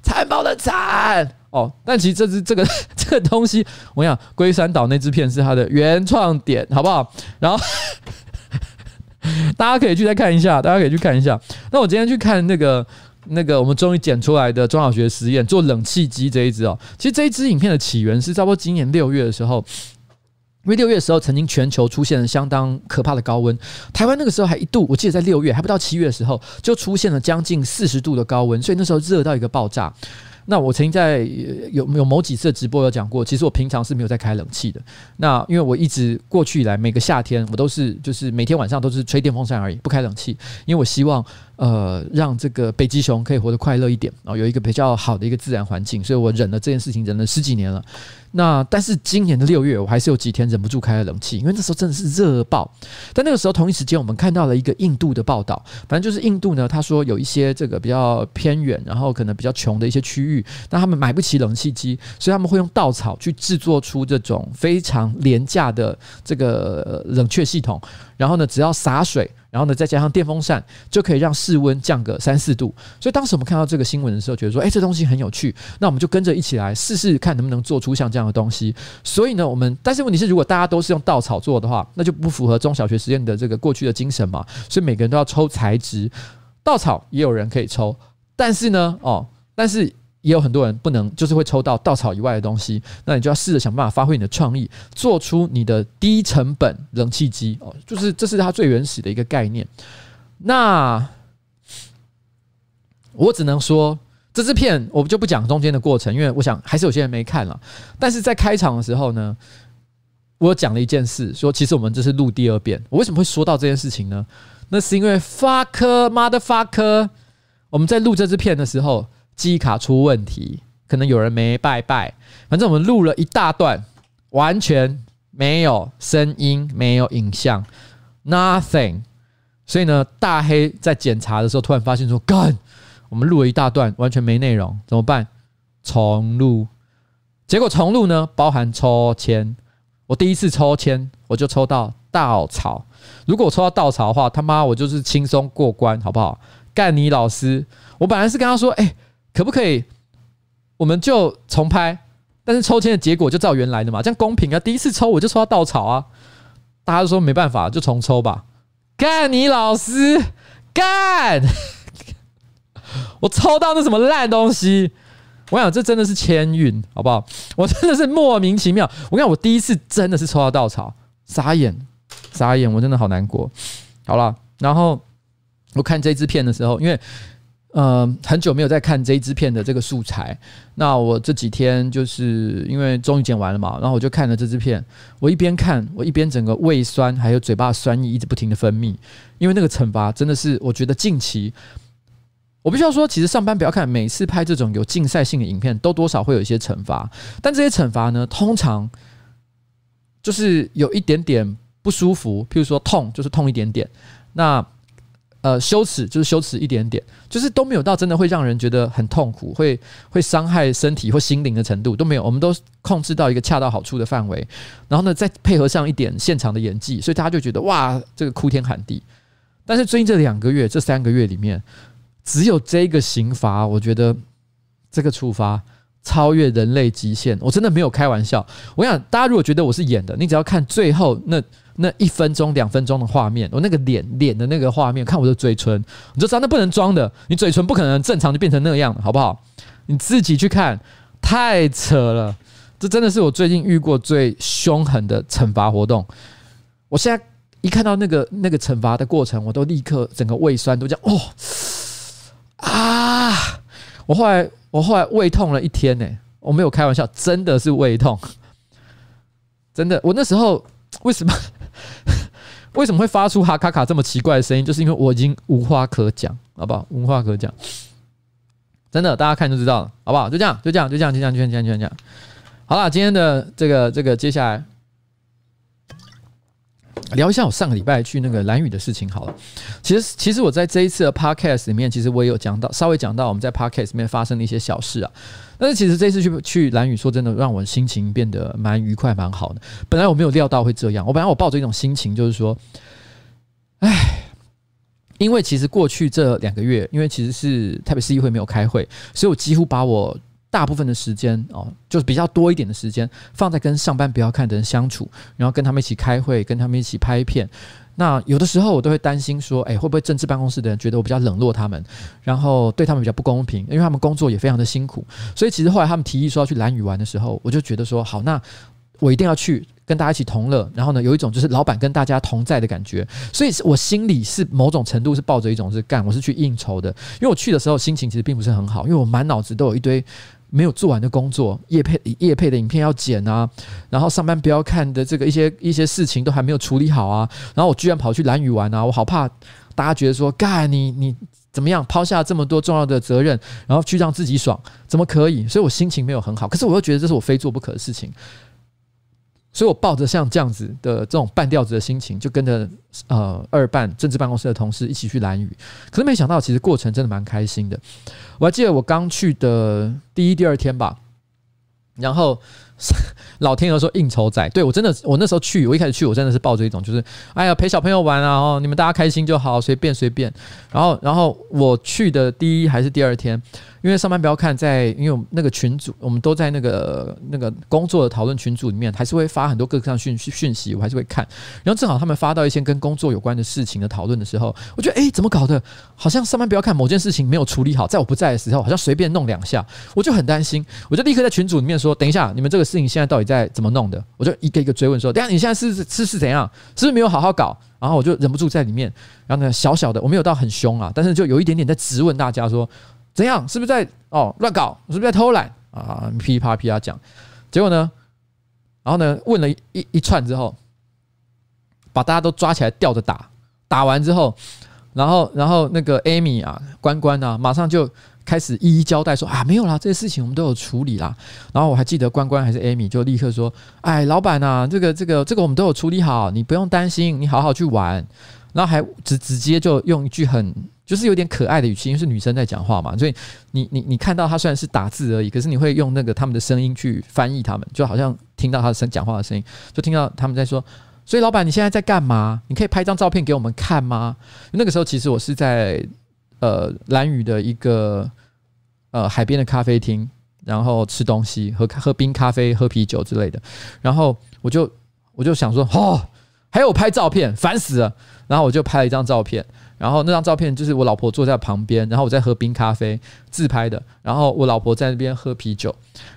残暴的残。哦，但其实这只这个这个东西，我想，龟山岛那支片是它的原创点，好不好？然后大家可以去再看一下，大家可以去看一下。那我今天去看那个那个我们终于剪出来的中小学实验做冷气机这一支哦，其实这一支影片的起源是差不多今年六月的时候，因为六月的时候曾经全球出现了相当可怕的高温，台湾那个时候还一度，我记得在六月还不到七月的时候就出现了将近四十度的高温，所以那时候热到一个爆炸。那我曾经在有有某几次直播有讲过，其实我平常是没有在开冷气的。那因为我一直过去以来每个夏天我都是就是每天晚上都是吹电风扇而已，不开冷气，因为我希望呃让这个北极熊可以活得快乐一点啊，有一个比较好的一个自然环境，所以我忍了这件事情忍了十几年了。那但是今年的六月，我还是有几天忍不住开了冷气，因为那时候真的是热爆。但那个时候同一时间，我们看到了一个印度的报道，反正就是印度呢，他说有一些这个比较偏远，然后可能比较穷的一些区域，那他们买不起冷气机，所以他们会用稻草去制作出这种非常廉价的这个冷却系统。然后呢，只要洒水，然后呢，再加上电风扇，就可以让室温降个三四度。所以当时我们看到这个新闻的时候，觉得说，哎，这东西很有趣，那我们就跟着一起来试试看，能不能做出像这样的东西。所以呢，我们但是问题是，如果大家都是用稻草做的话，那就不符合中小学实验的这个过去的精神嘛。所以每个人都要抽材质，稻草也有人可以抽，但是呢，哦，但是。也有很多人不能，就是会抽到稻草以外的东西，那你就要试着想办法发挥你的创意，做出你的低成本冷气机哦，就是这是它最原始的一个概念。那我只能说，这支片我们就不讲中间的过程，因为我想还是有些人没看了。但是在开场的时候呢，我讲了一件事，说其实我们这是录第二遍。我为什么会说到这件事情呢？那是因为 fuck mother fuck，我们在录这支片的时候。记忆卡出问题，可能有人没拜拜。反正我们录了一大段，完全没有声音，没有影像，nothing。所以呢，大黑在检查的时候，突然发现说：“干，我们录了一大段，完全没内容，怎么办？重录。”结果重录呢，包含抽签。我第一次抽签，我就抽到稻草。如果我抽到稻草的话，他妈我就是轻松过关，好不好？干你老师！我本来是跟他说：“哎。”可不可以？我们就重拍，但是抽签的结果就照原来的嘛，这样公平啊！第一次抽我就抽到稻草啊，大家都说没办法，就重抽吧。干你老师，干！我抽到那什么烂东西，我想这真的是签运，好不好？我真的是莫名其妙。我跟你讲，我第一次真的是抽到稻草，傻眼，傻眼，我真的好难过。好了，然后我看这支片的时候，因为。呃，很久没有在看这支片的这个素材。那我这几天就是因为终于剪完了嘛，然后我就看了这支片。我一边看，我一边整个胃酸还有嘴巴酸意一直不停的分泌。因为那个惩罚真的是，我觉得近期我必须要说，其实上班不要看，每次拍这种有竞赛性的影片，都多少会有一些惩罚。但这些惩罚呢，通常就是有一点点不舒服，譬如说痛，就是痛一点点。那呃，羞耻就是羞耻一点点，就是都没有到真的会让人觉得很痛苦，会会伤害身体或心灵的程度都没有，我们都控制到一个恰到好处的范围，然后呢，再配合上一点现场的演技，所以大家就觉得哇，这个哭天喊地。但是最近这两个月、这三个月里面，只有这个刑罚，我觉得这个处罚超越人类极限，我真的没有开玩笑。我想大家如果觉得我是演的，你只要看最后那。那一分钟、两分钟的画面，我那个脸脸的那个画面，看我的嘴唇，你就知道那不能装的。你嘴唇不可能正常就变成那样，好不好？你自己去看，太扯了。这真的是我最近遇过最凶狠的惩罚活动。我现在一看到那个那个惩罚的过程，我都立刻整个胃酸都这样哦啊！我后来我后来胃痛了一天呢，我没有开玩笑，真的是胃痛，真的。我那时候为什么？为什么会发出哈卡卡这么奇怪的声音？就是因为我已经无话可讲，好不好？无话可讲，真的，大家看就知道了，好不好？就这样，就这样，就这样，就这样，就这样，就这样，好啦，今天的这个这个接下来。聊一下我上个礼拜去那个蓝屿的事情好了。其实，其实我在这一次的 podcast 里面，其实我也有讲到，稍微讲到我们在 podcast 里面发生的一些小事啊。但是，其实这次去去蓝宇，说真的，让我心情变得蛮愉快、蛮好的。本来我没有料到会这样，我本来我抱着一种心情，就是说，哎，因为其实过去这两个月，因为其实是台北市议会没有开会，所以我几乎把我。大部分的时间哦，就是比较多一点的时间放在跟上班不要看的人相处，然后跟他们一起开会，跟他们一起拍片。那有的时候我都会担心说，哎，会不会政治办公室的人觉得我比较冷落他们，然后对他们比较不公平？因为他们工作也非常的辛苦。所以其实后来他们提议说要去兰屿玩的时候，我就觉得说，好，那我一定要去跟大家一起同乐。然后呢，有一种就是老板跟大家同在的感觉。所以我心里是某种程度是抱着一种是干，我是去应酬的。因为我去的时候心情其实并不是很好，因为我满脑子都有一堆。没有做完的工作，夜配夜配的影片要剪啊，然后上班不要看的这个一些一些事情都还没有处理好啊，然后我居然跑去蓝雨玩啊，我好怕大家觉得说，干你你怎么样抛下这么多重要的责任，然后去让自己爽，怎么可以？所以我心情没有很好，可是我又觉得这是我非做不可的事情。所以我抱着像这样子的这种半吊子的心情，就跟着呃二办政治办公室的同事一起去蓝屿。可是没想到，其实过程真的蛮开心的。我还记得我刚去的第一、第二天吧，然后。老天鹅说应酬仔，对我真的，我那时候去，我一开始去，我真的是抱着一种就是，哎呀陪小朋友玩啊，哦，你们大家开心就好，随便随便。然后，然后我去的第一还是第二天，因为上班不要看在，因为我们那个群组，我们都在那个那个工作的讨论群组里面，还是会发很多各个上讯讯息，我还是会看。然后正好他们发到一些跟工作有关的事情的讨论的时候，我觉得哎，怎么搞的？好像上班不要看某件事情没有处理好，在我不在的时候，好像随便弄两下，我就很担心，我就立刻在群组里面说，等一下，你们这个事情现在到底在怎么弄的？我就一个一个追问说：“等下你现在是是是怎样？是不是没有好好搞？”然后我就忍不住在里面，然后呢，小小的我没有到很凶啊，但是就有一点点在质问大家说：“怎样？是不是在哦乱搞？是不是在偷懒啊？”噼啪噼啪讲，结果呢，然后呢问了一一,串之后，把大家都抓起来吊着打，打完之后，然后然后那个 Amy 啊关关啊，马上就。开始一一交代说啊，没有啦，这些事情我们都有处理啦。然后我还记得关关还是 Amy 就立刻说，哎，老板呐，这个这个这个我们都有处理好，你不用担心，你好好去玩。然后还直直接就用一句很就是有点可爱的语气，因为是女生在讲话嘛，所以你你你看到他虽然是打字而已，可是你会用那个他们的声音去翻译他们，就好像听到他的声讲话的声音，就听到他们在说，所以老板你现在在干嘛？你可以拍张照片给我们看吗？那个时候其实我是在呃兰屿的一个。呃，海边的咖啡厅，然后吃东西，喝喝冰咖啡，喝啤酒之类的。然后我就我就想说，哦，还有拍照片，烦死了。然后我就拍了一张照片，然后那张照片就是我老婆坐在旁边，然后我在喝冰咖啡，自拍的。然后我老婆在那边喝啤酒，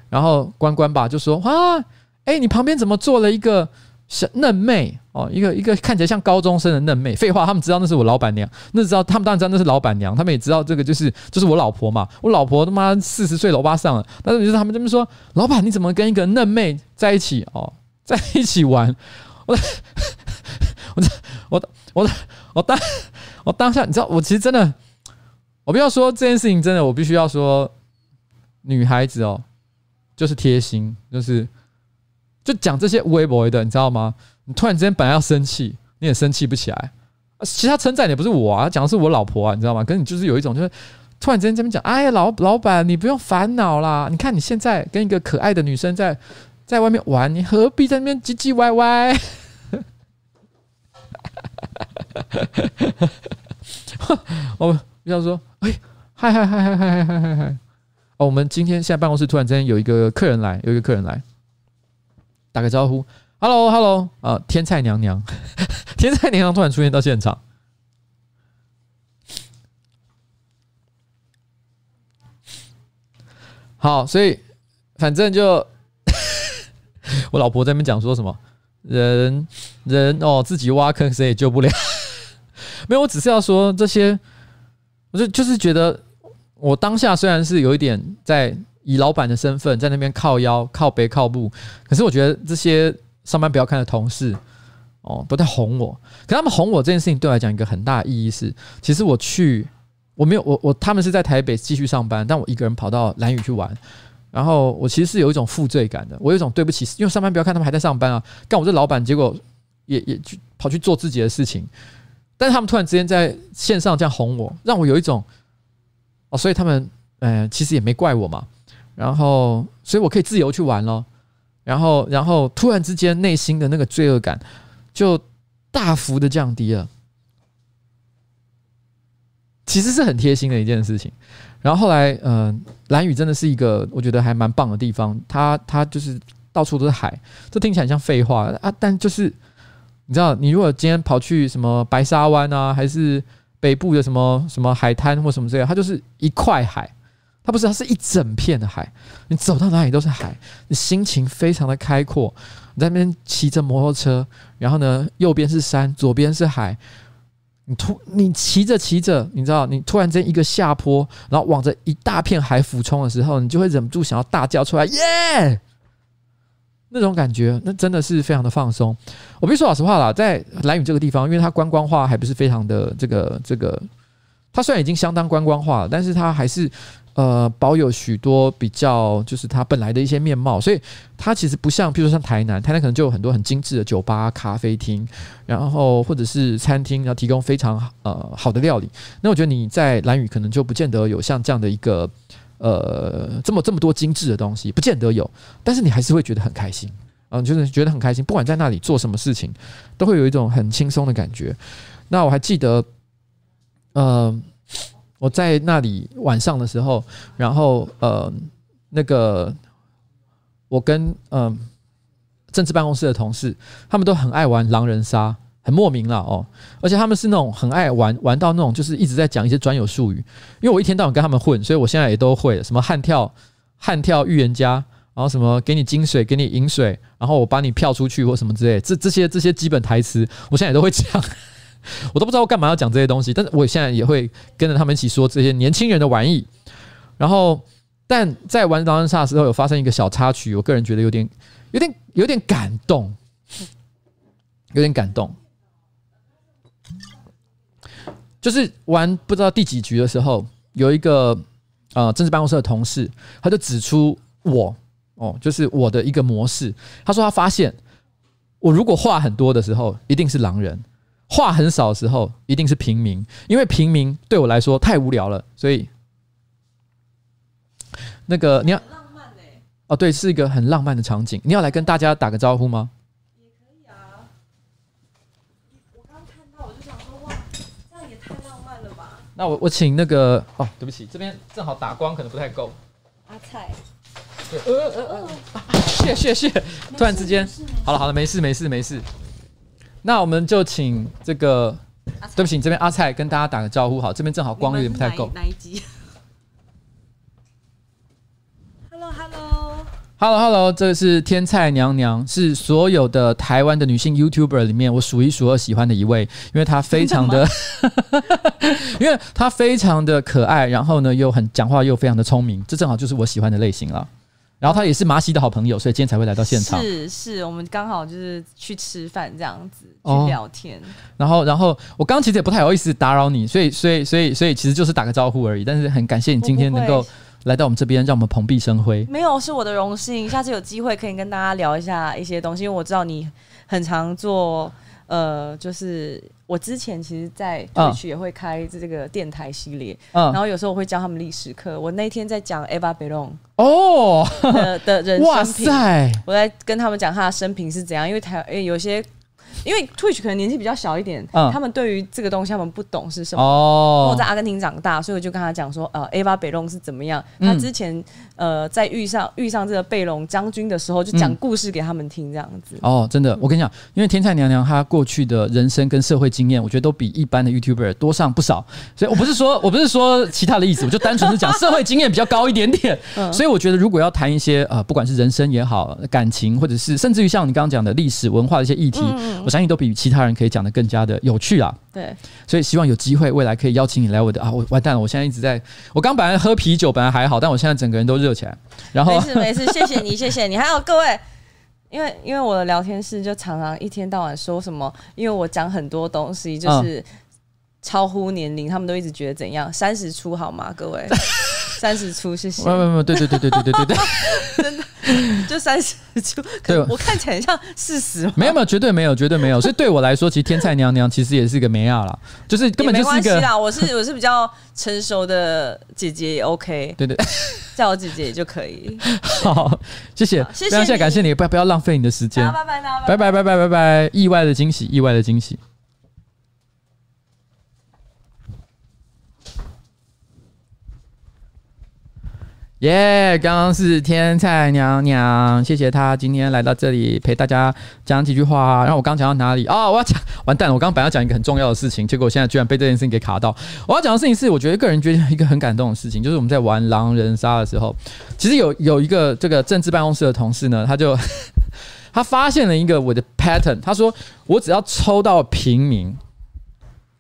然后关关吧就说，哇，哎，你旁边怎么坐了一个？小嫩妹哦，一个一个看起来像高中生的嫩妹。废话，他们知道那是我老板娘，那知道他们当然知道那是老板娘，他们也知道这个就是就是我老婆嘛。我老婆他妈四十岁老巴上了，但是就是他们这么说，老板你怎么跟一个嫩妹在一起哦，在一起玩？我我我我我当我当下，你知道，我其实真的，我不要说这件事情，真的，我必须要说，女孩子哦，就是贴心，就是。就讲这些微博的，你知道吗？你突然之间本来要生气，你也生气不起来。其他称赞也不是我啊，讲的是我老婆啊，你知道吗？可是你就是有一种，就是突然之间这么讲，哎呀，老老板，你不用烦恼啦。你看你现在跟一个可爱的女生在在外面玩，你何必在那边唧唧歪歪？我比方说，哎，嗨嗨嗨嗨嗨嗨嗨嗨！哦，我们今天现在办公室突然之间有一个客人来，有一个客人来。打个招呼，Hello Hello，啊，天菜娘娘，天菜娘娘突然出现到现场，好，所以反正就 我老婆在那边讲说什么人人哦，自己挖坑谁也救不了，没有，我只是要说这些，我就就是觉得我当下虽然是有一点在。以老板的身份在那边靠腰、靠背、靠步，可是我觉得这些上班不要看的同事哦，都在哄我。可他们哄我这件事情对我来讲一个很大的意义是，其实我去我没有我我他们是在台北继续上班，但我一个人跑到兰屿去玩。然后我其实是有一种负罪感的，我有一种对不起，因为上班不要看他们还在上班啊，干我这老板，结果也也去跑去做自己的事情，但是他们突然之间在线上这样哄我，让我有一种哦，所以他们呃其实也没怪我嘛，然后所以我可以自由去玩咯，然后然后突然之间内心的那个罪恶感就大幅的降低了，其实是很贴心的一件事情。然后后来，嗯、呃，兰屿真的是一个我觉得还蛮棒的地方。它它就是到处都是海，这听起来像废话啊，但就是你知道，你如果今天跑去什么白沙湾啊，还是北部的什么什么海滩或什么之类，它就是一块海，它不是，它是一整片的海。你走到哪里都是海，你心情非常的开阔。你在那边骑着摩托车，然后呢，右边是山，左边是海。你突你骑着骑着，你知道，你突然间一个下坡，然后往着一大片海俯冲的时候，你就会忍不住想要大叫出来，耶！那种感觉，那真的是非常的放松。我必须说老实话啦，在兰屿这个地方，因为它观光化还不是非常的这个这个，它虽然已经相当观光化了，但是它还是。呃，保有许多比较，就是它本来的一些面貌，所以它其实不像，譬如说像台南，台南可能就有很多很精致的酒吧、咖啡厅，然后或者是餐厅，要提供非常呃好的料理。那我觉得你在蓝屿可能就不见得有像这样的一个呃这么这么多精致的东西，不见得有，但是你还是会觉得很开心，嗯、就是觉得很开心，不管在那里做什么事情，都会有一种很轻松的感觉。那我还记得，呃。我在那里晚上的时候，然后呃，那个我跟嗯、政治办公室的同事，他们都很爱玩狼人杀，很莫名了哦。而且他们是那种很爱玩，玩到那种就是一直在讲一些专有术语。因为我一天到晚跟他们混，所以我现在也都会什么悍跳、悍跳预言家，然后什么给你金水，给你银水，然后我把你票出去或什么之类，这这些这些基本台词，我现在也都会讲。我都不知道我干嘛要讲这些东西，但是我现在也会跟着他们一起说这些年轻人的玩意。然后，但在玩狼人杀的时候，有发生一个小插曲，我个人觉得有点、有点、有点感动，有点感动。就是玩不知道第几局的时候，有一个呃政治办公室的同事，他就指出我哦，就是我的一个模式。他说他发现我如果话很多的时候，一定是狼人。话很少的时候，一定是平民，因为平民对我来说太无聊了，所以那个你要浪漫哦，对，是一个很浪漫的场景。你要来跟大家打个招呼吗？也可以啊。我刚看到，我就想说，哇，这样也太浪漫了吧。那我我请那个哦，对不起，这边正好打光可能不太够。阿菜，对，呃呃呃，谢谢谢，突然之间，好了好了，没事没事没事。那我们就请这个，对不起，你这边阿菜跟大家打个招呼，好，这边正好光有点不太够。哪一集？Hello，Hello，Hello，Hello，这是天菜娘娘，是所有的台湾的女性 YouTuber 里面我数一数二喜欢的一位，因为她非常的，因为她非常的可爱，然后呢又很讲话又非常的聪明，这正好就是我喜欢的类型了。然后他也是麻西的好朋友，所以今天才会来到现场。是是，我们刚好就是去吃饭这样子，去聊天。哦、然后，然后我刚刚其实也不太好意思打扰你，所以，所以，所以，所以其实就是打个招呼而已。但是很感谢你今天能够来到我们这边，让我们蓬荜生辉。没有，是我的荣幸。下次有机会可以跟大家聊一下一些东西，因为我知道你很常做。呃，就是我之前其实，在 Twitch 也会开这个电台系列，嗯，然后有时候我会教他们历史课。我那天在讲 Eva Belon 哦的的人生平，哇塞，我在跟他们讲他的生平是怎样，因为台诶有些。因为 Twitch 可能年纪比较小一点，嗯，他们对于这个东西他们不懂是什么。哦，我在阿根廷长大，所以我就跟他讲说，呃，Eva Peron 是怎么样。嗯、他之前呃在遇上遇上这个贝隆将军的时候，就讲故事给他们听，这样子。哦，真的，我跟你讲，因为天菜娘娘她过去的人生跟社会经验，我觉得都比一般的 YouTuber 多上不少。所以我不是说我不是说其他的意思，我就单纯是讲社会经验比较高一点点。嗯，所以我觉得如果要谈一些呃，不管是人生也好，感情，或者是甚至于像你刚刚讲的历史文化的一些议题。嗯相信都比其他人可以讲的更加的有趣啊！对，所以希望有机会未来可以邀请你来我的啊！我完蛋了，我现在一直在，我刚本来喝啤酒本来还好，但我现在整个人都热起来。然后没事没事，谢谢你谢谢你，还有各位，因为因为我的聊天室就常常一天到晚说什么，因为我讲很多东西就是超乎年龄，他们都一直觉得怎样？三十出好吗？各位。三十出，谢谢。没有没有，对对对对对对对对，真的就三十出。对，我看起来像四十。没有没有，绝对没有，绝对没有。所以对我来说，其实天菜娘娘其实也是一个梅亚啦，就是根本就是一个。啦，我是我是比较成熟的姐姐也 OK。对对，叫我姐姐也就可以。好，谢谢，谢谢，感谢你，不要不要浪费你的时间。拜拜，拜拜，拜拜，拜拜，意外的惊喜，意外的惊喜。耶！刚刚是天菜娘娘，谢谢她今天来到这里陪大家讲几句话。然后我刚讲到哪里？哦，我要讲，完蛋了！我刚刚本来要讲一个很重要的事情，结果我现在居然被这件事情给卡到。我要讲的事情是，我觉得个人觉得一个很感动的事情，就是我们在玩狼人杀的时候，其实有 有一个这个政治办公室的同事呢，他就 他发现了一个我的 pattern，他说我只要抽到平民。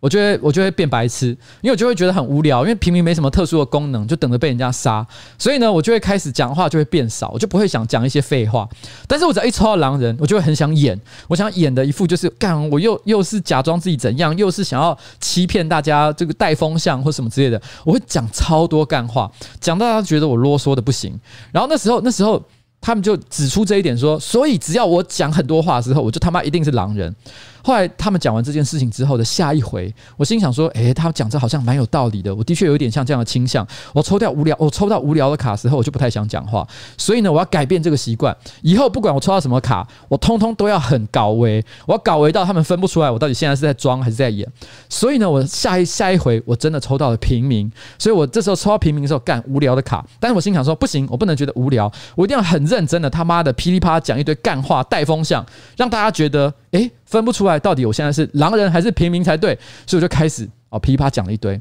我就会我就会变白痴，因为我就会觉得很无聊，因为平民没什么特殊的功能，就等着被人家杀。所以呢，我就会开始讲话就会变少，我就不会想讲一些废话。但是我只要一抽到狼人，我就会很想演，我想演的一副就是干，我又又是假装自己怎样，又是想要欺骗大家这个带风向或什么之类的，我会讲超多干话，讲到他觉得我啰嗦的不行。然后那时候那时候他们就指出这一点说，所以只要我讲很多话之后，我就他妈一定是狼人。后来他们讲完这件事情之后的下一回，我心想说：“诶，他讲这好像蛮有道理的。我的确有一点像这样的倾向。我抽掉无聊，我抽到无聊的卡时候，我就不太想讲话。所以呢，我要改变这个习惯。以后不管我抽到什么卡，我通通都要很高危，我要搞危到他们分不出来我到底现在是在装还是在演。所以呢，我下一下一回我真的抽到了平民。所以我这时候抽到平民的时候，干无聊的卡。但是我心想说：不行，我不能觉得无聊，我一定要很认真的他妈的噼里啪啦讲一堆干话带风向，让大家觉得。”诶，分不出来到底我现在是狼人还是平民才对，所以我就开始哦噼啪讲了一堆。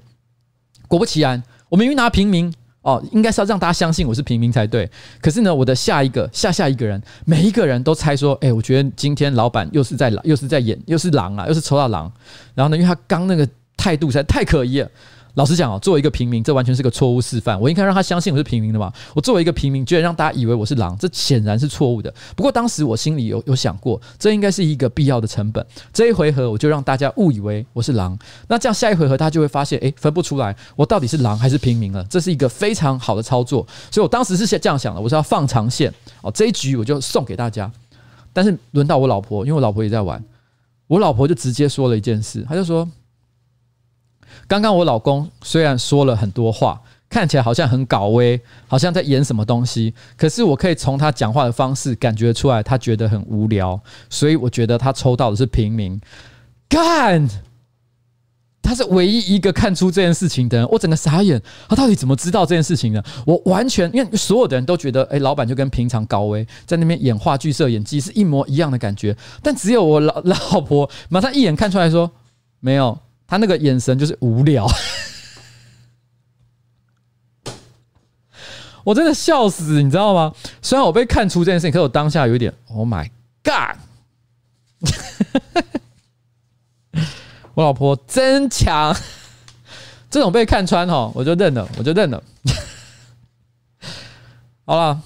果不其然，我明明拿平民哦，应该是要让大家相信我是平民才对。可是呢，我的下一个下下一个人，每一个人都猜说，诶，我觉得今天老板又是在又是在演又是狼啊，又是抽到狼。然后呢，因为他刚那个态度实在太可疑了。老实讲哦，作为一个平民，这完全是个错误示范。我应该让他相信我是平民的嘛？我作为一个平民，居然让大家以为我是狼，这显然是错误的。不过当时我心里有有想过，这应该是一个必要的成本。这一回合我就让大家误以为我是狼，那这样下一回合他就会发现，诶，分不出来我到底是狼还是平民了。这是一个非常好的操作。所以我当时是这样想的，我是要放长线哦。这一局我就送给大家。但是轮到我老婆，因为我老婆也在玩，我老婆就直接说了一件事，她就说。刚刚我老公虽然说了很多话，看起来好像很搞威，好像在演什么东西，可是我可以从他讲话的方式感觉出来，他觉得很无聊，所以我觉得他抽到的是平民。干，他是唯一一个看出这件事情的人，我整个傻眼，他到底怎么知道这件事情呢？我完全因为所有的人都觉得，哎，老板就跟平常高威在那边演话剧社演技是一模一样的感觉，但只有我老老婆马上一眼看出来说没有。他那个眼神就是无聊，我真的笑死，你知道吗？虽然我被看出这件事情，可是我当下有点，Oh my God！我老婆真强，这种被看穿哈，我就认了，我就认了。好了。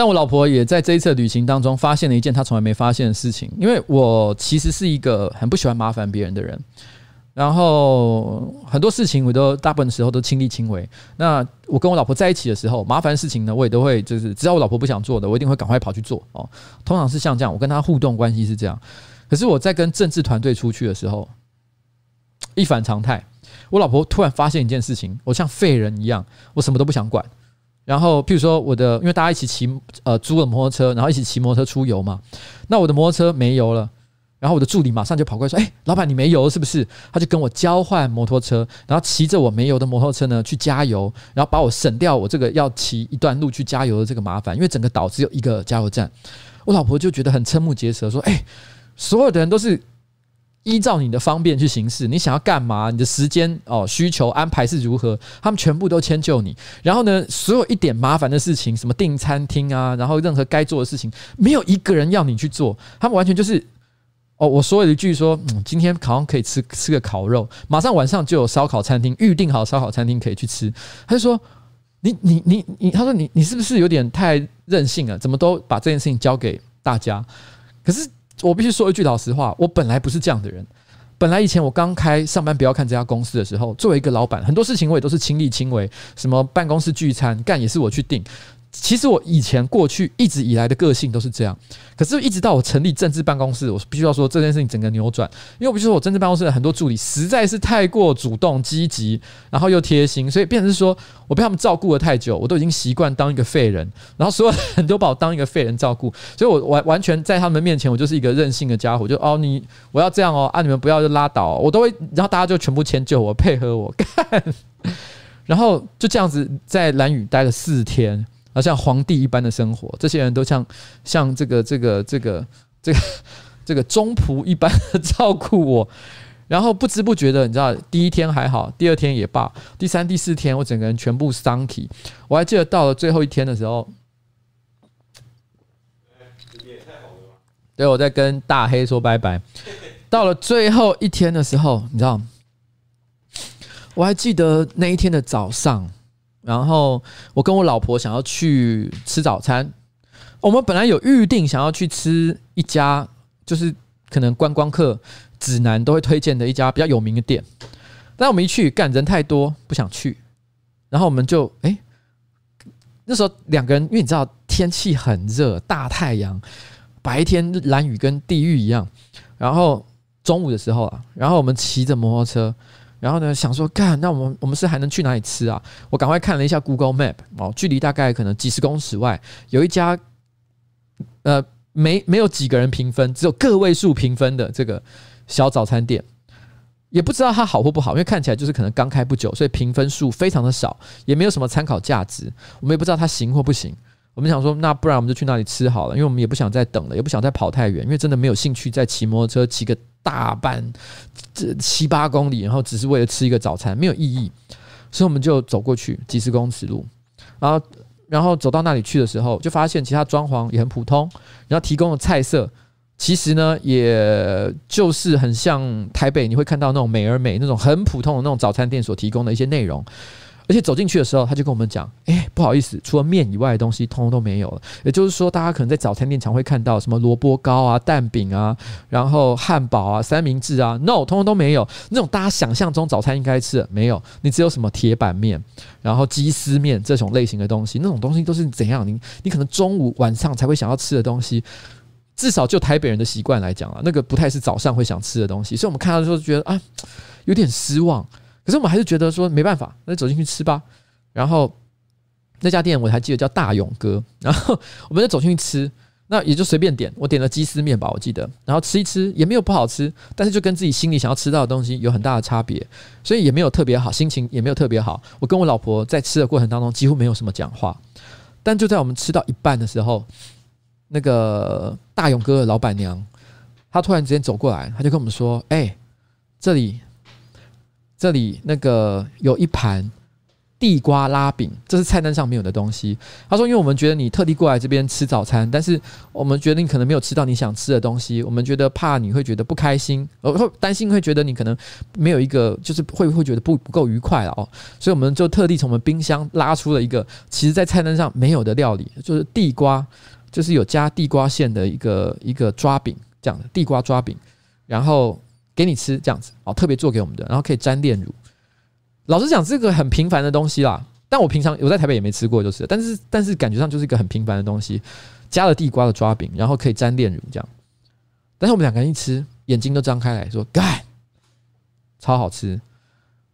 但我老婆也在这一次旅行当中发现了一件她从来没发现的事情，因为我其实是一个很不喜欢麻烦别人的人，然后很多事情我都大部分时候都亲力亲为。那我跟我老婆在一起的时候，麻烦事情呢，我也都会就是只要我老婆不想做的，我一定会赶快跑去做哦。通常是像这样，我跟她互动关系是这样。可是我在跟政治团队出去的时候，一反常态，我老婆突然发现一件事情，我像废人一样，我什么都不想管。然后，譬如说我的，因为大家一起骑，呃，租了摩托车，然后一起骑摩托车出游嘛。那我的摩托车没油了，然后我的助理马上就跑过来说：“哎，老板，你没油是不是？”他就跟我交换摩托车，然后骑着我没油的摩托车呢去加油，然后把我省掉我这个要骑一段路去加油的这个麻烦。因为整个岛只有一个加油站，我老婆就觉得很瞠目结舌，说：“哎，所有的人都是。”依照你的方便去行事，你想要干嘛？你的时间哦需求安排是如何？他们全部都迁就你。然后呢，所有一点麻烦的事情，什么订餐厅啊，然后任何该做的事情，没有一个人要你去做。他们完全就是哦，我说了一句说，嗯，今天好像可以吃吃个烤肉，马上晚上就有烧烤餐厅预定好烧烤餐厅可以去吃。他就说，你你你你，他说你你是不是有点太任性了？怎么都把这件事情交给大家？可是。我必须说一句老实话，我本来不是这样的人。本来以前我刚开上班不要看这家公司的时候，作为一个老板，很多事情我也都是亲力亲为，什么办公室聚餐干也是我去定。其实我以前过去一直以来的个性都是这样，可是，一直到我成立政治办公室，我必须要说这件事情整个扭转。因为我必须说我政治办公室的很多助理实在是太过主动积极，然后又贴心，所以变成是说我被他们照顾了太久，我都已经习惯当一个废人，然后所有人都把我当一个废人照顾，所以我完完全在他们面前，我就是一个任性的家伙，就哦你我要这样哦啊你们不要就拉倒，我都会，然后大家就全部迁就我，配合我干，然后就这样子在蓝雨待了四天。像皇帝一般的生活，这些人都像像这个这个这个这个 这个忠仆一般的照顾我，然后不知不觉的，你知道，第一天还好，第二天也罢，第三、第四天我整个人全部丧气。我还记得到了最后一天的时候，对，我在跟大黑说拜拜。到了最后一天的时候，你知道，我还记得那一天的早上。然后我跟我老婆想要去吃早餐，我们本来有预定想要去吃一家，就是可能观光客指南都会推荐的一家比较有名的店，但我们一去，干人太多，不想去。然后我们就哎，那时候两个人，因为你知道天气很热，大太阳，白天蓝雨跟地狱一样。然后中午的时候啊，然后我们骑着摩托车。然后呢，想说干，那我们我们是还能去哪里吃啊？我赶快看了一下 Google Map 哦，距离大概可能几十公尺外，有一家呃没没有几个人评分，只有个位数评分的这个小早餐店，也不知道它好或不好，因为看起来就是可能刚开不久，所以评分数非常的少，也没有什么参考价值。我们也不知道它行或不行。我们想说，那不然我们就去那里吃好了，因为我们也不想再等了，也不想再跑太远，因为真的没有兴趣再骑摩托车骑个大半这七八公里，然后只是为了吃一个早餐，没有意义。所以我们就走过去几十公尺路，然后然后走到那里去的时候，就发现其他装潢也很普通，然后提供的菜色其实呢，也就是很像台北你会看到那种美而美那种很普通的那种早餐店所提供的一些内容。而且走进去的时候，他就跟我们讲：“哎，不好意思，除了面以外的东西，通通都没有了。也就是说，大家可能在早餐店常会看到什么萝卜糕啊、蛋饼啊，然后汉堡啊、三明治啊，no，通通都没有。那种大家想象中早餐应该吃的没有。你只有什么铁板面，然后鸡丝面这种类型的东西，那种东西都是怎样？你你可能中午晚上才会想要吃的东西。至少就台北人的习惯来讲啊，那个不太是早上会想吃的东西。所以我们看到的时候觉得啊，有点失望。”可是我们还是觉得说没办法，那就走进去吃吧。然后那家店我还记得叫大勇哥，然后我们就走进去吃，那也就随便点，我点了鸡丝面吧，我记得。然后吃一吃也没有不好吃，但是就跟自己心里想要吃到的东西有很大的差别，所以也没有特别好，心情也没有特别好。我跟我老婆在吃的过程当中几乎没有什么讲话，但就在我们吃到一半的时候，那个大勇哥的老板娘，她突然之间走过来，她就跟我们说：“哎，这里。”这里那个有一盘地瓜拉饼，这是菜单上没有的东西。他说：“因为我们觉得你特地过来这边吃早餐，但是我们觉得你可能没有吃到你想吃的东西，我们觉得怕你会觉得不开心，呃，会担心会觉得你可能没有一个，就是会不会觉得不不够愉快了哦。所以我们就特地从我们冰箱拉出了一个，其实在菜单上没有的料理，就是地瓜，就是有加地瓜馅的一个一个抓饼，这样的地瓜抓饼，然后。”给你吃这样子哦，特别做给我们的，然后可以沾炼乳。老实讲，这个很平凡的东西啦，但我平常我在台北也没吃过，就是，但是但是感觉上就是一个很平凡的东西，加了地瓜的抓饼，然后可以沾炼乳这样。但是我们两个人一吃，眼睛都张开来说，干，超好吃。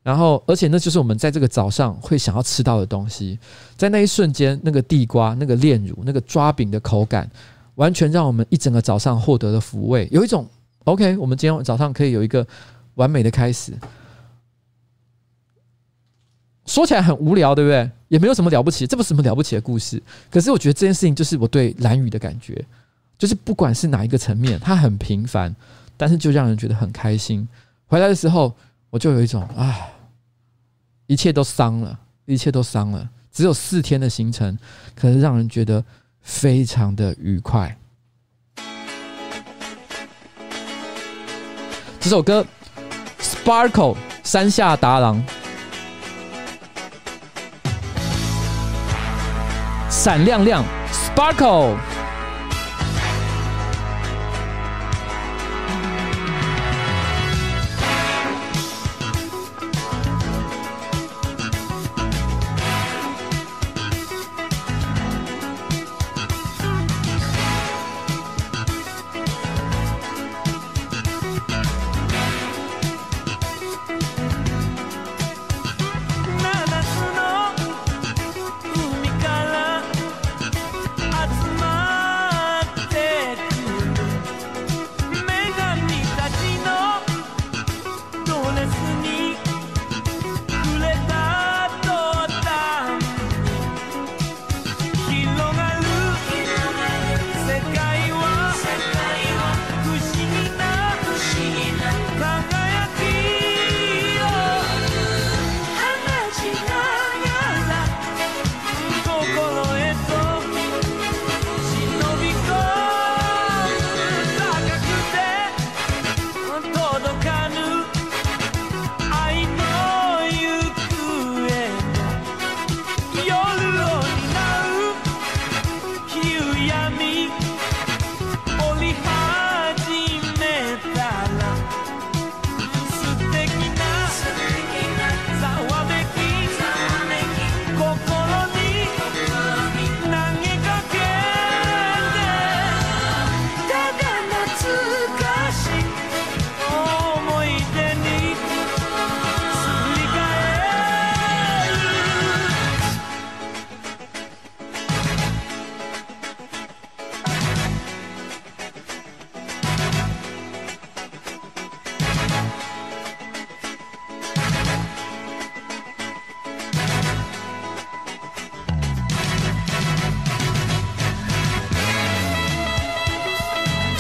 然后，而且那就是我们在这个早上会想要吃到的东西，在那一瞬间，那个地瓜、那个炼乳、那个抓饼的口感，完全让我们一整个早上获得了抚慰，有一种。OK，我们今天早上可以有一个完美的开始。说起来很无聊，对不对？也没有什么了不起，这不是什么了不起的故事。可是我觉得这件事情就是我对蓝雨的感觉，就是不管是哪一个层面，它很平凡，但是就让人觉得很开心。回来的时候，我就有一种啊，一切都伤了，一切都伤了。只有四天的行程，可是让人觉得非常的愉快。这首歌《Sparkle》山下达郎，闪亮亮，Sparkle。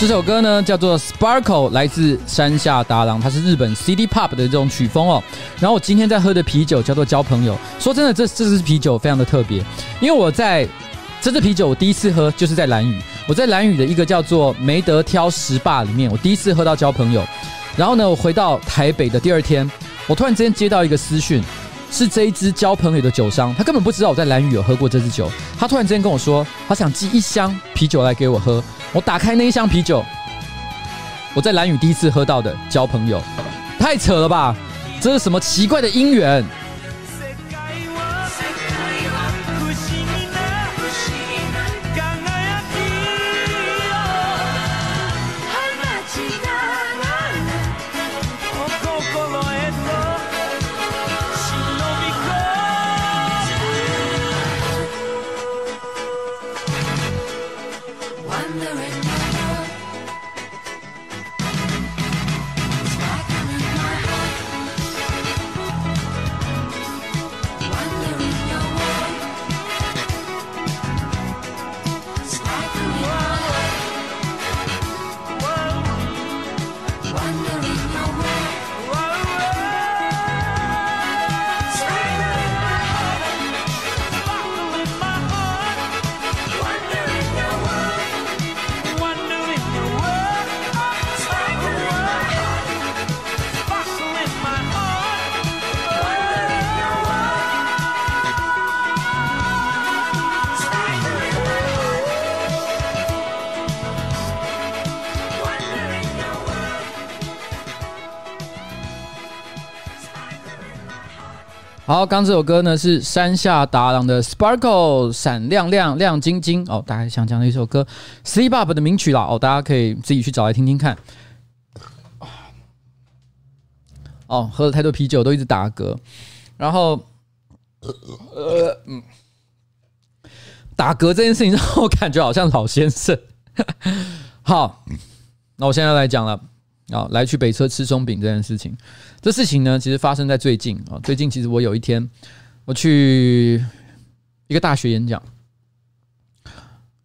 这首歌呢叫做《Sparkle》，来自山下达郎，它是日本 City Pop 的这种曲风哦。然后我今天在喝的啤酒叫做交朋友。说真的，这这支啤酒非常的特别，因为我在这支啤酒我第一次喝就是在蓝雨，我在蓝雨的一个叫做没得挑食霸里面，我第一次喝到交朋友。然后呢，我回到台北的第二天，我突然之间接到一个私讯，是这一支交朋友的酒商，他根本不知道我在蓝雨有喝过这支酒，他突然之间跟我说，他想寄一箱啤酒来给我喝。我打开那一箱啤酒，我在蓝雨第一次喝到的交朋友，太扯了吧！这是什么奇怪的姻缘？好，刚这首歌呢是山下达郎的《Sparkle》闪亮亮亮晶晶哦，大家想讲的一首歌，City Pop 的名曲啦哦，大家可以自己去找来听听看。哦，喝了太多啤酒都一直打嗝，然后呃嗯，打嗝这件事情让 我感觉好像老先生。好，那我现在来讲了。啊，来去北车吃松饼这件事情，这事情呢，其实发生在最近啊。最近其实我有一天，我去一个大学演讲。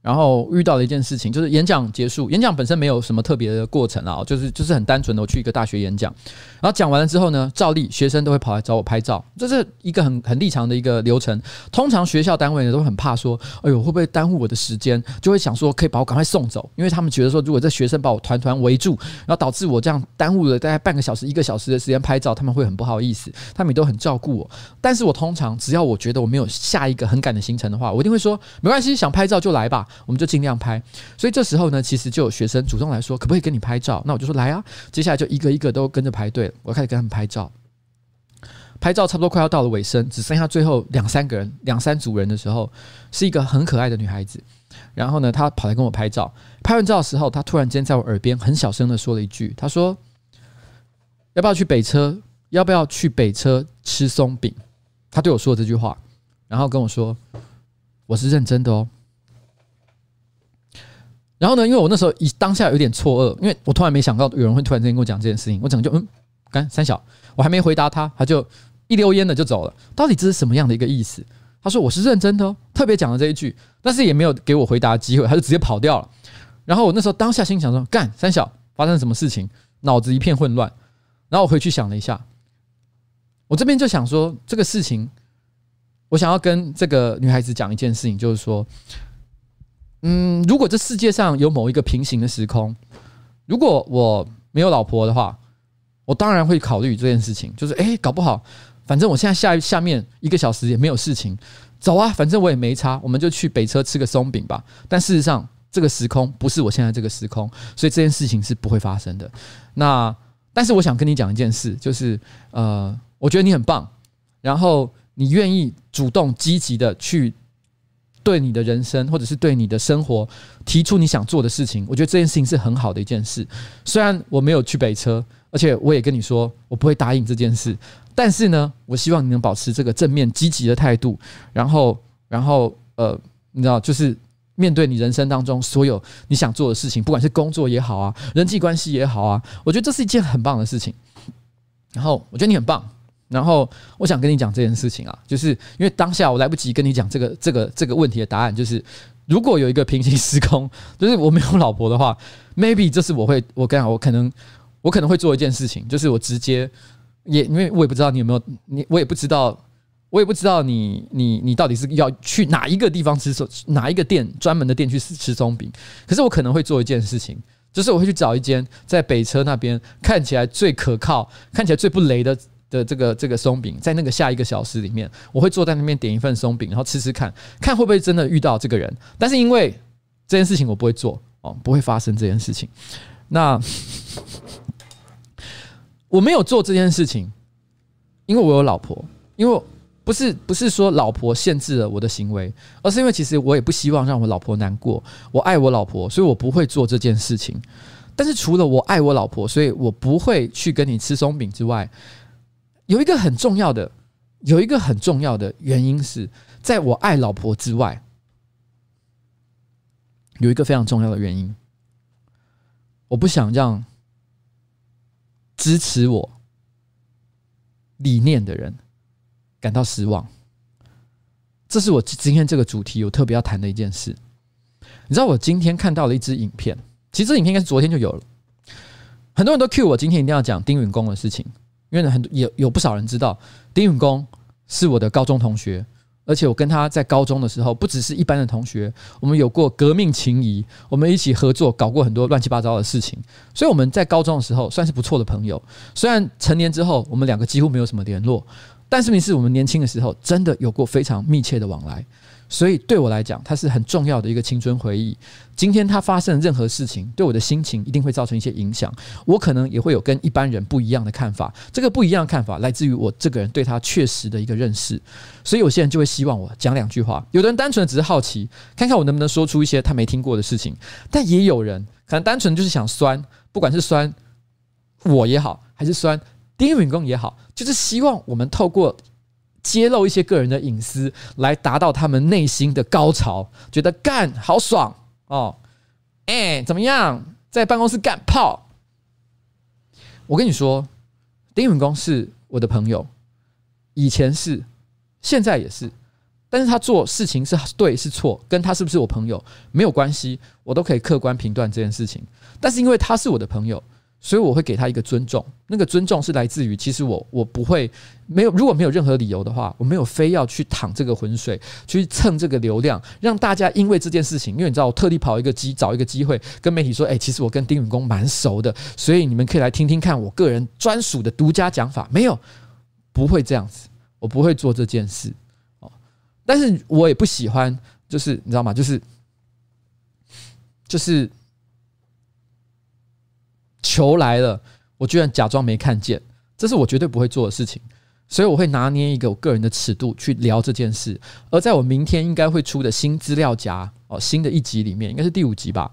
然后遇到了一件事情，就是演讲结束，演讲本身没有什么特别的过程啊，就是就是很单纯的，我去一个大学演讲，然后讲完了之后呢，照例学生都会跑来找我拍照，这是一个很很立常的一个流程。通常学校单位呢都很怕说，哎呦会不会耽误我的时间，就会想说可以把我赶快送走，因为他们觉得说如果这学生把我团团围住，然后导致我这样耽误了大概半个小时一个小时的时间拍照，他们会很不好意思，他们也都很照顾我。但是我通常只要我觉得我没有下一个很赶的行程的话，我一定会说没关系，想拍照就来吧。我们就尽量拍，所以这时候呢，其实就有学生主动来说，可不可以跟你拍照？那我就说来啊。接下来就一个一个都跟着排队，我开始跟他们拍照。拍照差不多快要到了尾声，只剩下最后两三个人、两三组人的时候，是一个很可爱的女孩子。然后呢，她跑来跟我拍照。拍完照的时候，她突然间在我耳边很小声的说了一句：“她说要不要去北车？要不要去北车吃松饼？”她对我说了这句话，然后跟我说：“我是认真的哦。”然后呢，因为我那时候一当下有点错愕，因为我突然没想到有人会突然之间跟我讲这件事情，我整个就嗯，干三小，我还没回答他，他就一溜烟的就走了。到底这是什么样的一个意思？他说我是认真的哦，特别讲了这一句，但是也没有给我回答的机会，他就直接跑掉了。然后我那时候当下心想说，干三小，发生什么事情？脑子一片混乱。然后我回去想了一下，我这边就想说这个事情，我想要跟这个女孩子讲一件事情，就是说。嗯，如果这世界上有某一个平行的时空，如果我没有老婆的话，我当然会考虑这件事情。就是，诶，搞不好，反正我现在下下面一个小时也没有事情，走啊，反正我也没差，我们就去北车吃个松饼吧。但事实上，这个时空不是我现在这个时空，所以这件事情是不会发生的。那，但是我想跟你讲一件事，就是，呃，我觉得你很棒，然后你愿意主动积极的去。对你的人生，或者是对你的生活，提出你想做的事情，我觉得这件事情是很好的一件事。虽然我没有去北车，而且我也跟你说我不会答应这件事，但是呢，我希望你能保持这个正面积极的态度，然后，然后，呃，你知道，就是面对你人生当中所有你想做的事情，不管是工作也好啊，人际关系也好啊，我觉得这是一件很棒的事情。然后，我觉得你很棒。然后我想跟你讲这件事情啊，就是因为当下我来不及跟你讲这个这个这个问题的答案，就是如果有一个平行时空，就是我没有老婆的话，maybe 这是我会，我跟你讲，我可能我可能会做一件事情，就是我直接也因为我也不知道你有没有你，我也不知道，我也不知道你你你到底是要去哪一个地方吃，哪一个店专门的店去吃吃松饼，可是我可能会做一件事情，就是我会去找一间在北车那边看起来最可靠、看起来最不雷的。的这个这个松饼，在那个下一个小时里面，我会坐在那边点一份松饼，然后吃吃看看会不会真的遇到这个人。但是因为这件事情我不会做哦，不会发生这件事情。那我没有做这件事情，因为我有老婆，因为不是不是说老婆限制了我的行为，而是因为其实我也不希望让我老婆难过。我爱我老婆，所以我不会做这件事情。但是除了我爱我老婆，所以我不会去跟你吃松饼之外。有一个很重要的，有一个很重要的原因是，在我爱老婆之外，有一个非常重要的原因，我不想让支持我理念的人感到失望。这是我今天这个主题我特别要谈的一件事。你知道，我今天看到了一支影片，其实影片应该是昨天就有了，很多人都 cue 我今天一定要讲丁允恭的事情。因为很多有有不少人知道丁允恭是我的高中同学，而且我跟他在高中的时候不只是一般的同学，我们有过革命情谊，我们一起合作搞过很多乱七八糟的事情，所以我们在高中的时候算是不错的朋友。虽然成年之后我们两个几乎没有什么联络，但是明是我们年轻的时候真的有过非常密切的往来。所以对我来讲，它是很重要的一个青春回忆。今天它发生任何事情，对我的心情一定会造成一些影响。我可能也会有跟一般人不一样的看法。这个不一样的看法来自于我这个人对他确实的一个认识。所以有些人就会希望我讲两句话。有的人单纯的只是好奇，看看我能不能说出一些他没听过的事情。但也有人可能单纯就是想酸，不管是酸我也好，还是酸丁允恭也好，就是希望我们透过。揭露一些个人的隐私，来达到他们内心的高潮，觉得干好爽哦！哎、怎么样，在办公室干炮？我跟你说，丁允恭是我的朋友，以前是，现在也是。但是他做事情是对是错，跟他是不是我朋友没有关系，我都可以客观评断这件事情。但是因为他是我的朋友。所以我会给他一个尊重，那个尊重是来自于，其实我我不会没有，如果没有任何理由的话，我没有非要去淌这个浑水，去蹭这个流量，让大家因为这件事情，因为你知道，我特地跑一个机，找一个机会跟媒体说，哎，其实我跟丁允恭蛮熟的，所以你们可以来听听看我个人专属的独家讲法。没有，不会这样子，我不会做这件事哦。但是我也不喜欢，就是你知道吗？就是就是。球来了，我居然假装没看见，这是我绝对不会做的事情。所以我会拿捏一个我个人的尺度去聊这件事。而在我明天应该会出的新资料夹哦，新的一集里面，应该是第五集吧。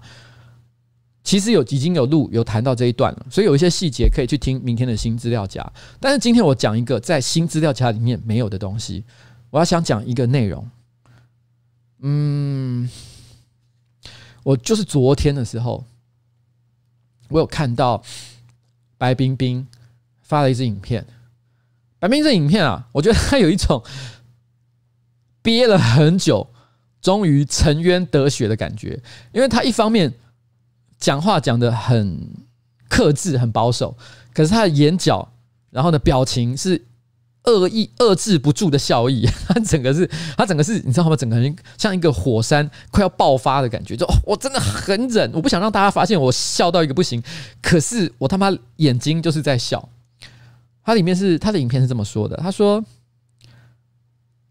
其实有已经有录有谈到这一段了，所以有一些细节可以去听明天的新资料夹。但是今天我讲一个在新资料夹里面没有的东西，我要想讲一个内容。嗯，我就是昨天的时候。我有看到白冰冰发了一支影片，白冰冰这影片啊，我觉得他有一种憋了很久，终于沉冤得雪的感觉。因为他一方面讲话讲的很克制、很保守，可是他的眼角，然后呢，表情是。恶意遏制不住的笑意，他整个是，他整个是，你知道吗？整个人像一个火山快要爆发的感觉，就我真的很忍，我不想让大家发现我笑到一个不行，可是我他妈眼睛就是在笑。他里面是他的影片是这么说的，他说：“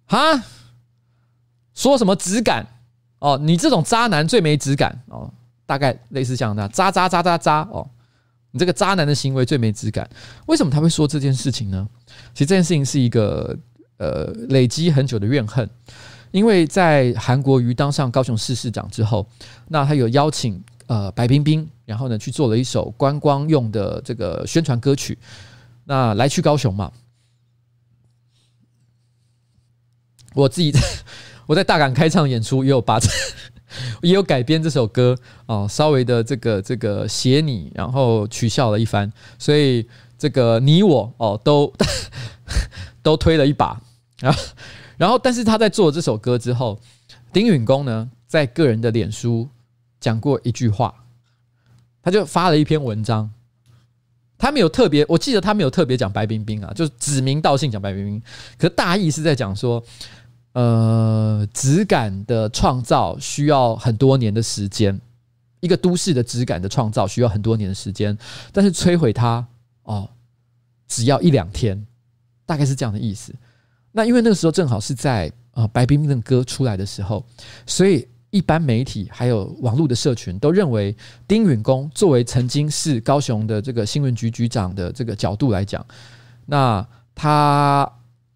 哈，说什么质感？哦，你这种渣男最没质感哦，大概类似像那渣渣渣渣渣哦。”你这个渣男的行为最没质感，为什么他会说这件事情呢？其实这件事情是一个呃累积很久的怨恨，因为在韩国瑜当上高雄市市长之后，那他有邀请呃白冰冰，然后呢去做了一首观光用的这个宣传歌曲，那来去高雄嘛，我自己在 我在大港开唱演出也有把这。也有改编这首歌哦，稍微的这个这个写你，然后取笑了一番，所以这个你我哦都 都推了一把，然后然后但是他在做这首歌之后，丁允恭呢在个人的脸书讲过一句话，他就发了一篇文章。他没有特别，我记得他没有特别讲白冰冰啊，就是指名道姓讲白冰冰。可大意是在讲说，呃，质感的创造需要很多年的时间，一个都市的质感的创造需要很多年的时间，但是摧毁它哦，只要一两天，大概是这样的意思。那因为那个时候正好是在呃白冰冰的歌出来的时候，所以。一般媒体还有网络的社群都认为，丁允恭作为曾经是高雄的这个新闻局局长的这个角度来讲，那他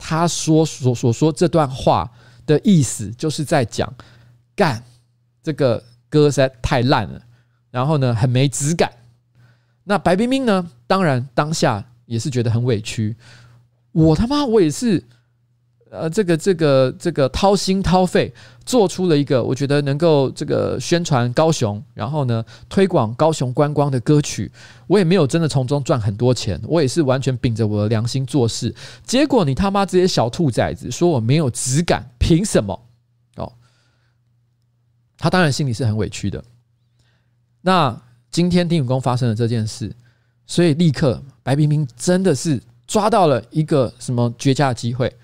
他说所所说这段话的意思，就是在讲干这个歌实在太烂了，然后呢很没质感。那白冰冰呢，当然当下也是觉得很委屈，我他妈我也是。呃，这个这个这个掏心掏肺做出了一个我觉得能够这个宣传高雄，然后呢推广高雄观光的歌曲，我也没有真的从中赚很多钱，我也是完全秉着我的良心做事。结果你他妈这些小兔崽子说我没有质感，凭什么？哦，他当然心里是很委屈的。那今天丁永功发生了这件事，所以立刻白冰冰真的是抓到了一个什么绝佳的机会。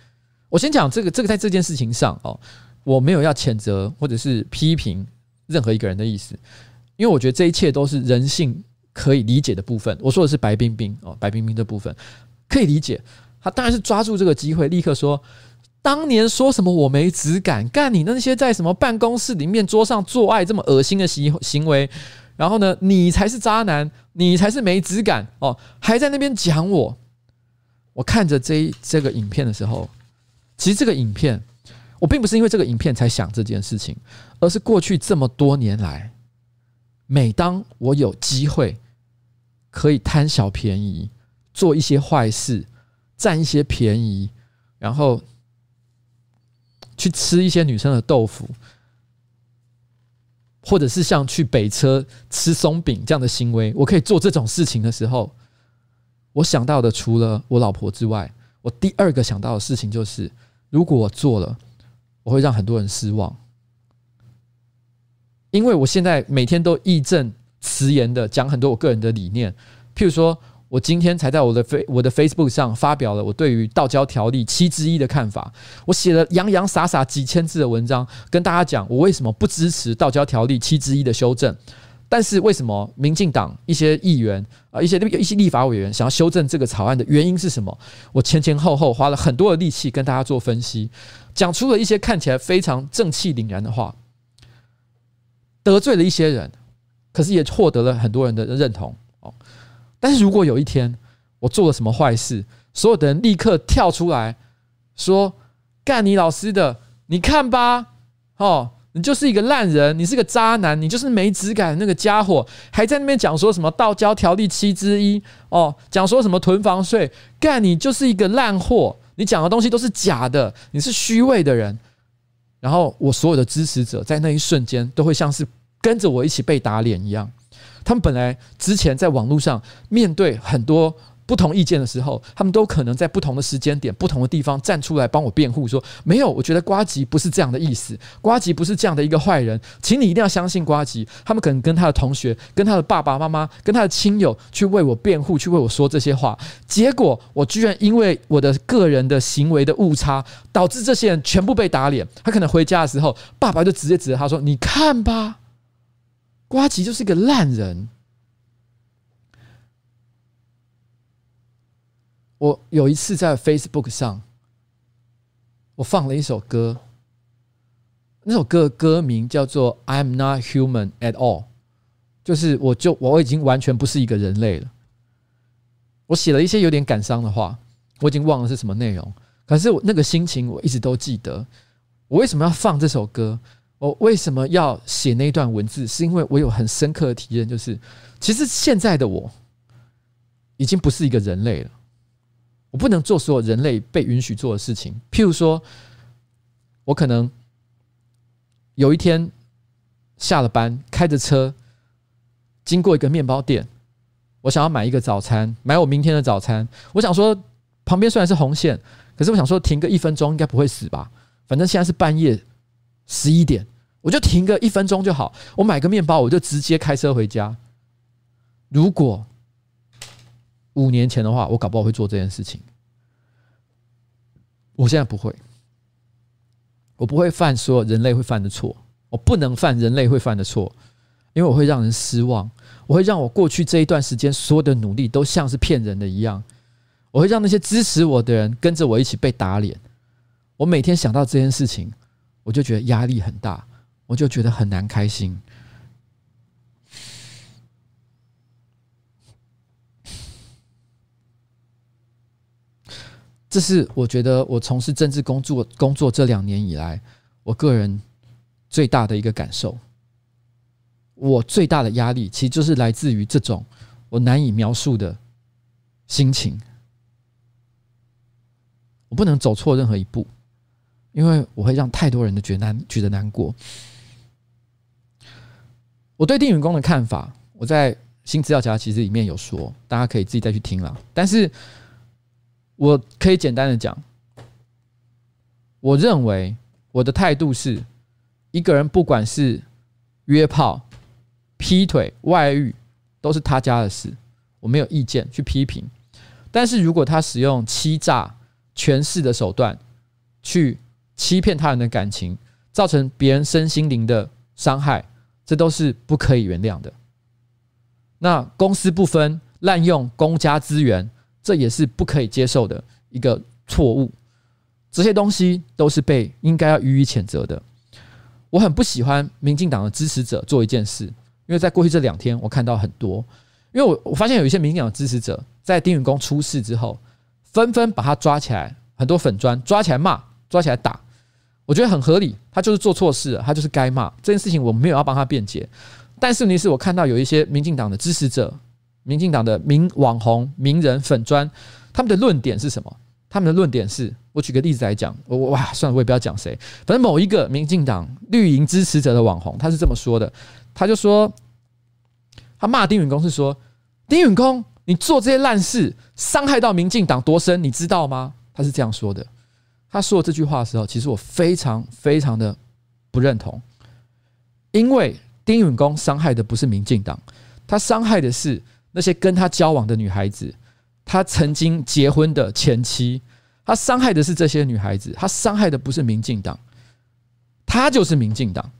我先讲这个，这个在这件事情上哦，我没有要谴责或者是批评任何一个人的意思，因为我觉得这一切都是人性可以理解的部分。我说的是白冰冰哦，白冰冰的部分可以理解。他当然是抓住这个机会，立刻说，当年说什么我没质感，干你那些在什么办公室里面桌上做爱这么恶心的行行为，然后呢，你才是渣男，你才是没质感哦，还在那边讲我。我看着这这个影片的时候。其实这个影片，我并不是因为这个影片才想这件事情，而是过去这么多年来，每当我有机会可以贪小便宜、做一些坏事、占一些便宜，然后去吃一些女生的豆腐，或者是像去北车吃松饼这样的行为，我可以做这种事情的时候，我想到的除了我老婆之外，我第二个想到的事情就是。如果我做了，我会让很多人失望，因为我现在每天都义正辞严的讲很多我个人的理念，譬如说，我今天才在我的 Face 我的 Facebook 上发表了我对于道教条例七之一的看法，我写了洋洋洒洒几千字的文章，跟大家讲我为什么不支持道教条例七之一的修正。但是为什么民进党一些议员啊，一些一些立法委员想要修正这个草案的原因是什么？我前前后后花了很多的力气跟大家做分析，讲出了一些看起来非常正气凛然的话，得罪了一些人，可是也获得了很多人的认同哦。但是如果有一天我做了什么坏事，所有的人立刻跳出来说干你老师的，你看吧，哦。你就是一个烂人，你是个渣男，你就是没质感那个家伙，还在那边讲说什么道交条例七之一哦，讲说什么囤房税，干你就是一个烂货，你讲的东西都是假的，你是虚伪的人。然后我所有的支持者在那一瞬间都会像是跟着我一起被打脸一样，他们本来之前在网络上面对很多。不同意见的时候，他们都可能在不同的时间点、不同的地方站出来帮我辩护，说没有，我觉得瓜吉不是这样的意思，瓜吉不是这样的一个坏人，请你一定要相信瓜吉。他们可能跟他的同学、跟他的爸爸妈妈、跟他的亲友去为我辩护，去为我说这些话。结果我居然因为我的个人的行为的误差，导致这些人全部被打脸。他可能回家的时候，爸爸就直接指着他说：“你看吧，瓜吉就是一个烂人。”我有一次在 Facebook 上，我放了一首歌，那首歌的歌名叫做《I'm Not Human at All》，就是我就我已经完全不是一个人类了。我写了一些有点感伤的话，我已经忘了是什么内容，可是我那个心情我一直都记得。我为什么要放这首歌？我为什么要写那段文字？是因为我有很深刻的体验，就是其实现在的我已经不是一个人类了。我不能做所有人类被允许做的事情，譬如说，我可能有一天下了班，开着车经过一个面包店，我想要买一个早餐，买我明天的早餐。我想说，旁边虽然是红线，可是我想说停个一分钟应该不会死吧？反正现在是半夜十一点，我就停个一分钟就好，我买个面包，我就直接开车回家。如果五年前的话，我搞不好会做这件事情。我现在不会，我不会犯所有人类会犯的错，我不能犯人类会犯的错，因为我会让人失望，我会让我过去这一段时间所有的努力都像是骗人的一样，我会让那些支持我的人跟着我一起被打脸。我每天想到这件事情，我就觉得压力很大，我就觉得很难开心。这是我觉得我从事政治工作工作这两年以来，我个人最大的一个感受。我最大的压力，其实就是来自于这种我难以描述的心情。我不能走错任何一步，因为我会让太多人都觉得难觉得难过。我对丁允恭的看法，我在新资料夹其实里面有说，大家可以自己再去听了。但是。我可以简单的讲，我认为我的态度是，一个人不管是约炮、劈腿、外遇，都是他家的事，我没有意见去批评。但是如果他使用欺诈、权势的手段去欺骗他人的感情，造成别人身心灵的伤害，这都是不可以原谅的。那公私不分、滥用公家资源。这也是不可以接受的一个错误，这些东西都是被应该要予以谴责的。我很不喜欢民进党的支持者做一件事，因为在过去这两天，我看到很多，因为我我发现有一些民进党的支持者在丁允恭出事之后，纷纷把他抓起来，很多粉砖抓起来骂，抓起来打，我觉得很合理，他就是做错事了，他就是该骂这件事情，我没有要帮他辩解，但是问题是我看到有一些民进党的支持者。民进党的名网红、名人、粉砖，他们的论点是什么？他们的论点是，我举个例子来讲，我哇，算了，我也不要讲谁，反正某一个民进党绿营支持者的网红，他是这么说的，他就说，他骂丁允恭是说，丁允恭，你做这些烂事，伤害到民进党多深，你知道吗？他是这样说的。他说这句话的时候，其实我非常非常的不认同，因为丁允恭伤害的不是民进党，他伤害的是。那些跟他交往的女孩子，他曾经结婚的前妻，他伤害的是这些女孩子，他伤害的不是民进党，他就是民进党。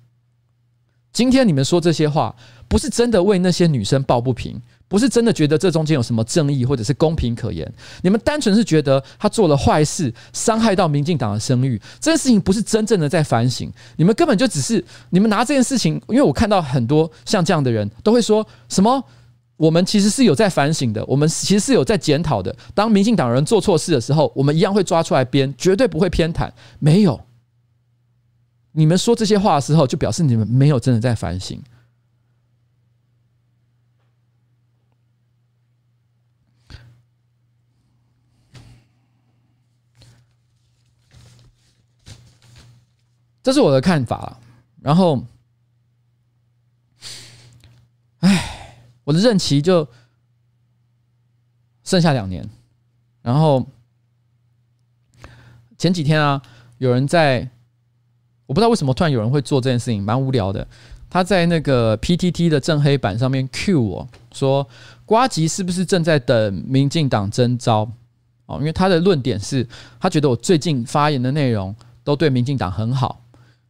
今天你们说这些话，不是真的为那些女生抱不平，不是真的觉得这中间有什么正义或者是公平可言，你们单纯是觉得他做了坏事，伤害到民进党的声誉，这件事情不是真正的在反省，你们根本就只是你们拿这件事情，因为我看到很多像这样的人都会说什么。我们其实是有在反省的，我们其实是有在检讨的。当民进党人做错事的时候，我们一样会抓出来编，绝对不会偏袒。没有，你们说这些话的时候，就表示你们没有真的在反省。这是我的看法。然后。我的任期就剩下两年，然后前几天啊，有人在，我不知道为什么突然有人会做这件事情，蛮无聊的。他在那个 PTT 的正黑板上面 cue 我说：“瓜吉是不是正在等民进党征召？”哦，因为他的论点是他觉得我最近发言的内容都对民进党很好。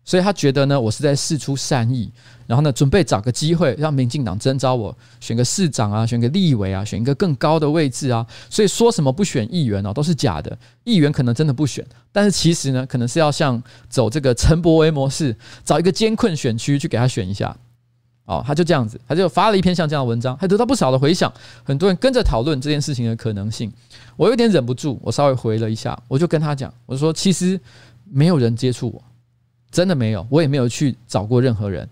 所以他觉得呢，我是在释出善意，然后呢，准备找个机会让民进党征召我，选个市长啊，选个立委啊，选一个更高的位置啊。所以说什么不选议员哦，都是假的。议员可能真的不选，但是其实呢，可能是要像走这个陈柏维模式，找一个艰困选区去给他选一下。哦，他就这样子，他就发了一篇像这样的文章，还得到不少的回响，很多人跟着讨论这件事情的可能性。我有点忍不住，我稍微回了一下，我就跟他讲，我说其实没有人接触我。真的没有，我也没有去找过任何人。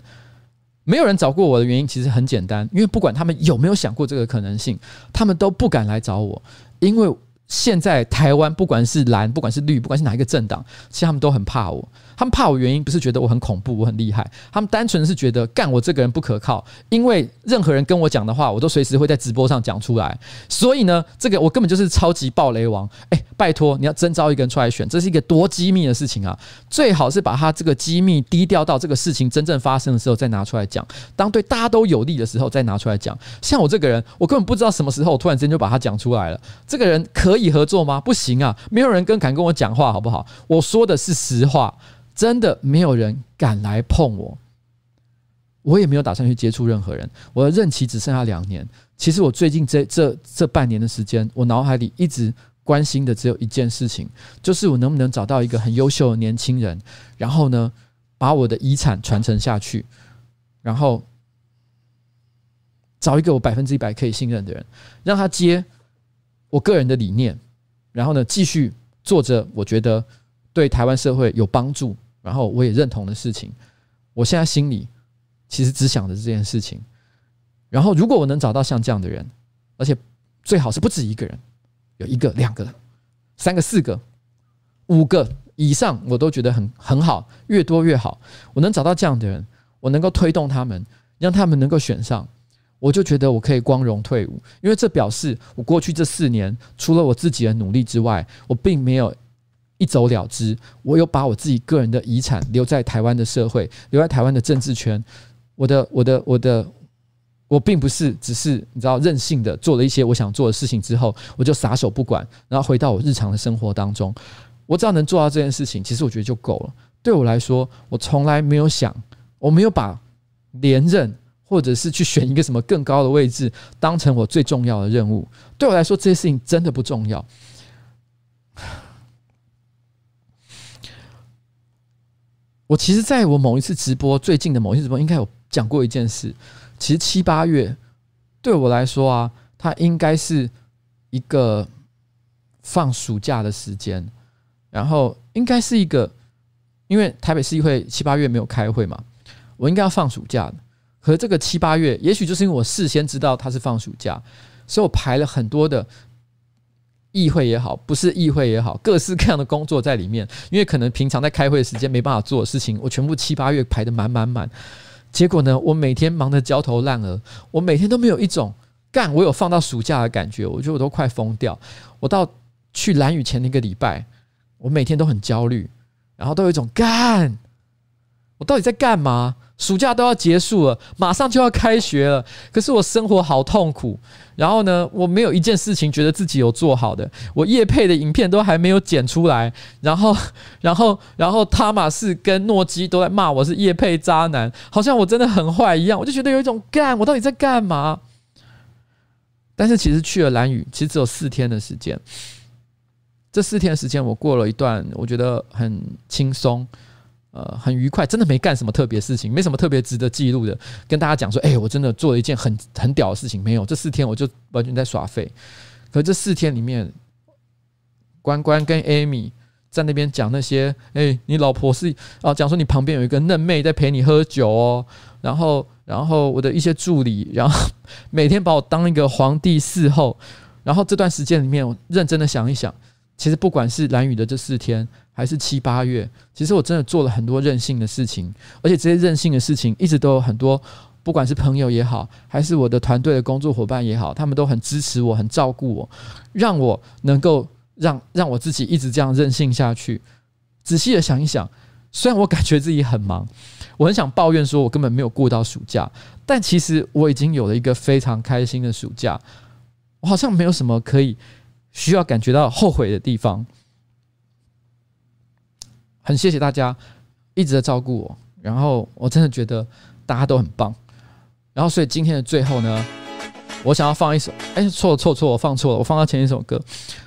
没有人找过我的原因其实很简单，因为不管他们有没有想过这个可能性，他们都不敢来找我，因为现在台湾不管是蓝，不管是绿，不管是哪一个政党，其实他们都很怕我。他们怕我原因不是觉得我很恐怖，我很厉害，他们单纯是觉得干我这个人不可靠。因为任何人跟我讲的话，我都随时会在直播上讲出来。所以呢，这个我根本就是超级暴雷王。哎，拜托，你要征召一个人出来选，这是一个多机密的事情啊！最好是把他这个机密低调到这个事情真正发生的时候再拿出来讲。当对大家都有利的时候再拿出来讲。像我这个人，我根本不知道什么时候突然间就把他讲出来了。这个人可以合作吗？不行啊！没有人跟敢跟我讲话，好不好？我说的是实话。真的没有人敢来碰我，我也没有打算去接触任何人。我的任期只剩下两年。其实我最近这这这半年的时间，我脑海里一直关心的只有一件事情，就是我能不能找到一个很优秀的年轻人，然后呢，把我的遗产传承下去，然后找一个我百分之一百可以信任的人，让他接我个人的理念，然后呢，继续做着我觉得对台湾社会有帮助。然后我也认同的事情，我现在心里其实只想着这件事情。然后，如果我能找到像这样的人，而且最好是不止一个人，有一个、两个、三个、四个、五个以上，我都觉得很很好，越多越好。我能找到这样的人，我能够推动他们，让他们能够选上，我就觉得我可以光荣退伍，因为这表示我过去这四年除了我自己的努力之外，我并没有。一走了之，我有把我自己个人的遗产留在台湾的社会，留在台湾的政治圈。我的、我的、我的，我并不是只是你知道任性的做了一些我想做的事情之后，我就撒手不管，然后回到我日常的生活当中。我只要能做到这件事情，其实我觉得就够了。对我来说，我从来没有想，我没有把连任或者是去选一个什么更高的位置当成我最重要的任务。对我来说，这些事情真的不重要。我其实，在我某一次直播，最近的某一次直播，应该有讲过一件事。其实七八月对我来说啊，它应该是一个放暑假的时间，然后应该是一个，因为台北市议会七八月没有开会嘛，我应该要放暑假的。可是这个七八月，也许就是因为我事先知道它是放暑假，所以我排了很多的。议会也好，不是议会也好，各式各样的工作在里面。因为可能平常在开会的时间没办法做的事情，我全部七八月排得满满满。结果呢，我每天忙得焦头烂额，我每天都没有一种干我有放到暑假的感觉。我觉得我都快疯掉。我到去兰屿前那个礼拜，我每天都很焦虑，然后都有一种干，我到底在干嘛？暑假都要结束了，马上就要开学了。可是我生活好痛苦，然后呢，我没有一件事情觉得自己有做好的。我叶配的影片都还没有剪出来，然后，然后，然后，汤玛士跟诺基都在骂我是叶配渣男，好像我真的很坏一样。我就觉得有一种干，我到底在干嘛？但是其实去了兰屿，其实只有四天的时间。这四天时间，我过了一段我觉得很轻松。呃，很愉快，真的没干什么特别事情，没什么特别值得记录的。跟大家讲说，哎、我真的做了一件很很屌的事情，没有。这四天我就完全在耍废。可这四天里面，关关跟 Amy 在那边讲那些，哎、你老婆是啊，讲说你旁边有一个嫩妹在陪你喝酒哦。然后，然后我的一些助理，然后每天把我当一个皇帝伺候。然后这段时间里面，我认真的想一想，其实不管是蓝雨的这四天。还是七八月，其实我真的做了很多任性的事情，而且这些任性的事情一直都有很多，不管是朋友也好，还是我的团队的工作伙伴也好，他们都很支持我，很照顾我，让我能够让让我自己一直这样任性下去。仔细的想一想，虽然我感觉自己很忙，我很想抱怨说我根本没有过到暑假，但其实我已经有了一个非常开心的暑假，我好像没有什么可以需要感觉到后悔的地方。很谢谢大家一直在照顾我，然后我真的觉得大家都很棒，然后所以今天的最后呢，我想要放一首，哎，错了错错，我放错了，我放到前一首歌，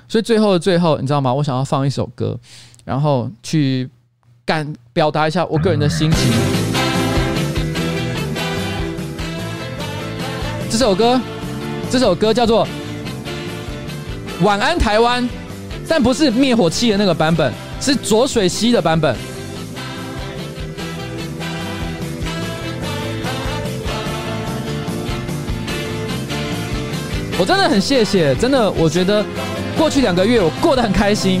所以最后的最后，你知道吗？我想要放一首歌，然后去感表达一下我个人的心情。这首歌，这首歌叫做《晚安台湾》，但不是灭火器的那个版本。是浊水溪的版本。我真的很谢谢，真的，我觉得，过去两个月我过得很开心。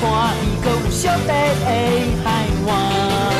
伴伊，阁有小白的海湾。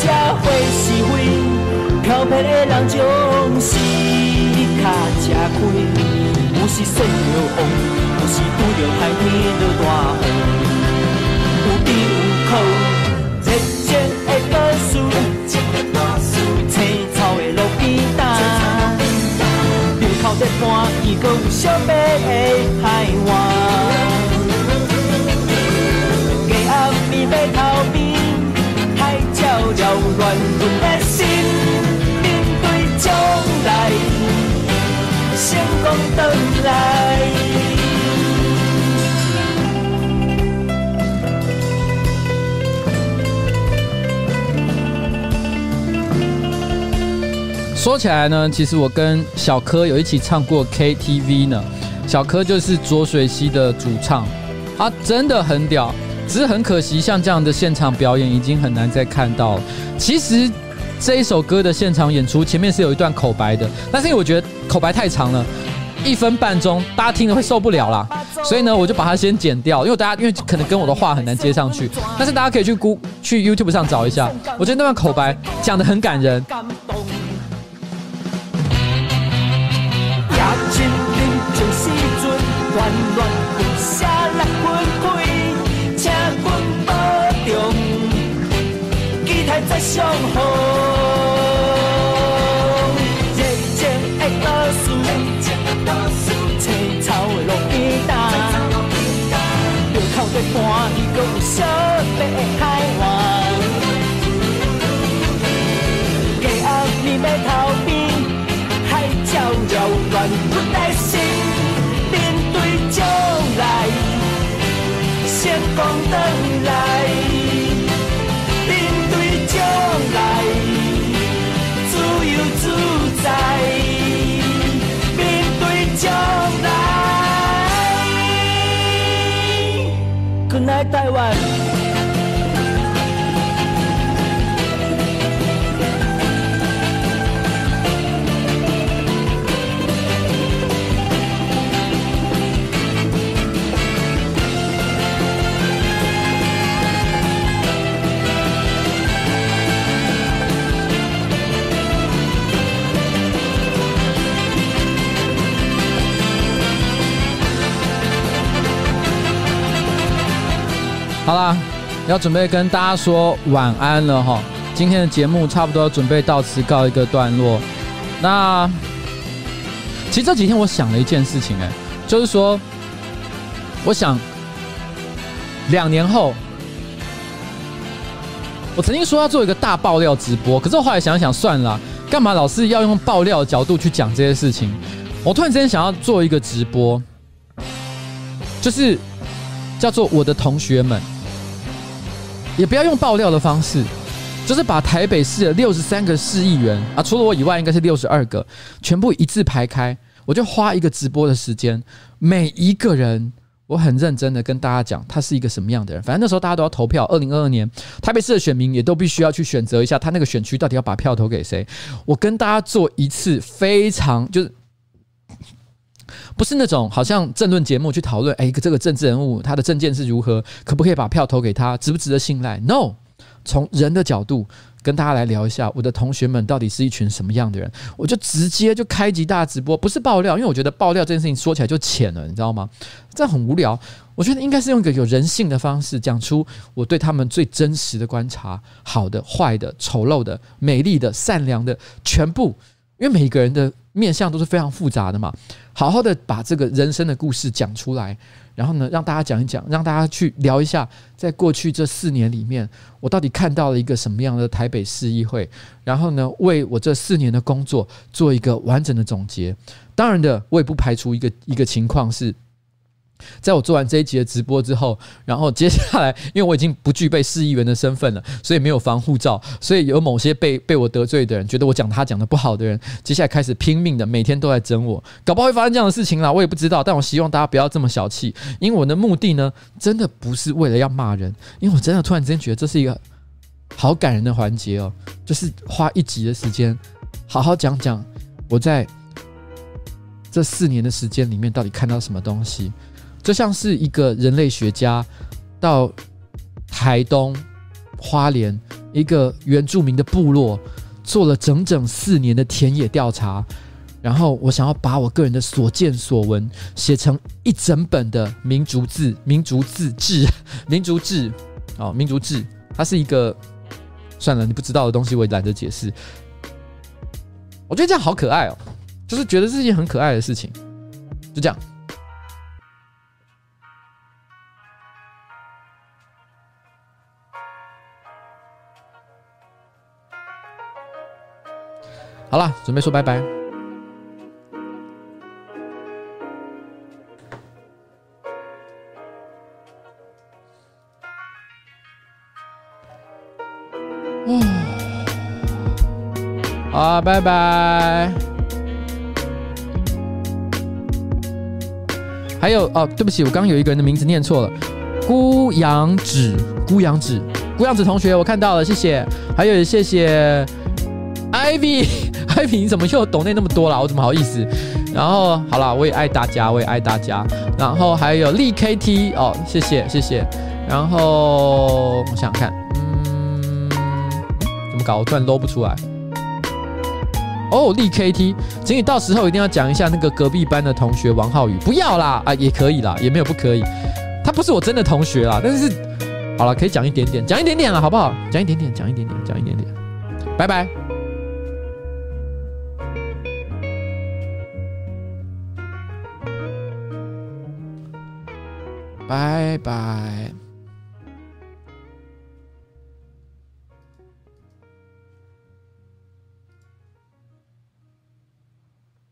社会是非，漂泊的人总是较吃亏。有时顺着风，有时拄着歹天就大雨。有甜有苦，人情的故事，青草的路边担，路口的伴，伊阁有惜白的海湾。假暗暝要逃避。扰乱阮的心，面对将来，成功等来。说起来呢，其实我跟小柯有一起唱过 KTV 呢。小柯就是浊水溪的主唱，他真的很屌。只是很可惜，像这样的现场表演已经很难再看到了。其实这一首歌的现场演出前面是有一段口白的，但是因为我觉得口白太长了，一分半钟，大家听了会受不了啦。所以呢，我就把它先剪掉，因为大家因为可能跟我的话很难接上去。但是大家可以去 Go 去 YouTube 上找一下，我觉得那段口白讲的很感人。相逢，热情的故事，青草的路边担，路口的伴，伊搁有惜白台湾。好啦，要准备跟大家说晚安了哈。今天的节目差不多准备到此告一个段落。那其实这几天我想了一件事情，哎，就是说，我想两年后，我曾经说要做一个大爆料直播，可是我后来想想算了，干嘛老是要用爆料的角度去讲这些事情？我突然之间想要做一个直播，就是叫做我的同学们。也不要用爆料的方式，就是把台北市的六十三个市议员啊，除了我以外，应该是六十二个，全部一字排开，我就花一个直播的时间，每一个人。我很认真的跟大家讲，他是一个什么样的人。反正那时候大家都要投票，二零二二年台北市的选民也都必须要去选择一下，他那个选区到底要把票投给谁。我跟大家做一次非常就是不是那种好像政论节目去讨论，哎，这个政治人物他的政见是如何，可不可以把票投给他，值不值得信赖？No，从人的角度。跟大家来聊一下，我的同学们到底是一群什么样的人？我就直接就开集大直播，不是爆料，因为我觉得爆料这件事情说起来就浅了，你知道吗？这样很无聊。我觉得应该是用一个有人性的方式讲出我对他们最真实的观察，好的、坏的、丑陋的、美丽的、善良的，全部。因为每个人的面相都是非常复杂的嘛，好好的把这个人生的故事讲出来。然后呢，让大家讲一讲，让大家去聊一下，在过去这四年里面，我到底看到了一个什么样的台北市议会？然后呢，为我这四年的工作做一个完整的总结。当然的，我也不排除一个一个情况是。在我做完这一集的直播之后，然后接下来，因为我已经不具备市议员的身份了，所以没有防护罩，所以有某些被被我得罪的人，觉得我讲他讲的不好的人，接下来开始拼命的每天都在整我，搞不好会发生这样的事情啦，我也不知道。但我希望大家不要这么小气，因为我的目的呢，真的不是为了要骂人，因为我真的突然之间觉得这是一个好感人的环节哦，就是花一集的时间，好好讲讲我在这四年的时间里面到底看到什么东西。就像是一个人类学家到台东花莲一个原住民的部落，做了整整四年的田野调查，然后我想要把我个人的所见所闻写成一整本的民族志、民族自志、民族志哦，民族志，它是一个算了，你不知道的东西我也懒得解释。我觉得这样好可爱哦，就是觉得是一件很可爱的事情，就这样。好了，准备说拜拜。哦，好，拜拜。还有哦，对不起，我刚刚有一个人的名字念错了，孤阳子，孤阳子，孤阳子同学，我看到了，谢谢。还有谢谢，Ivy。开屏怎么又抖内那么多了？我怎么好意思？然后好了，我也爱大家，我也爱大家。然后还有力 KT 哦，谢谢谢谢。然后我想想看，嗯，怎么搞？我突然搂不出来。哦，力 KT，请你到时候一定要讲一下那个隔壁班的同学王浩宇。不要啦，啊，也可以啦，也没有不可以。他不是我真的同学啦，但是好了，可以讲一点点，讲一点点了，好不好？讲一点点，讲一点点，讲一点点。拜拜。拜拜。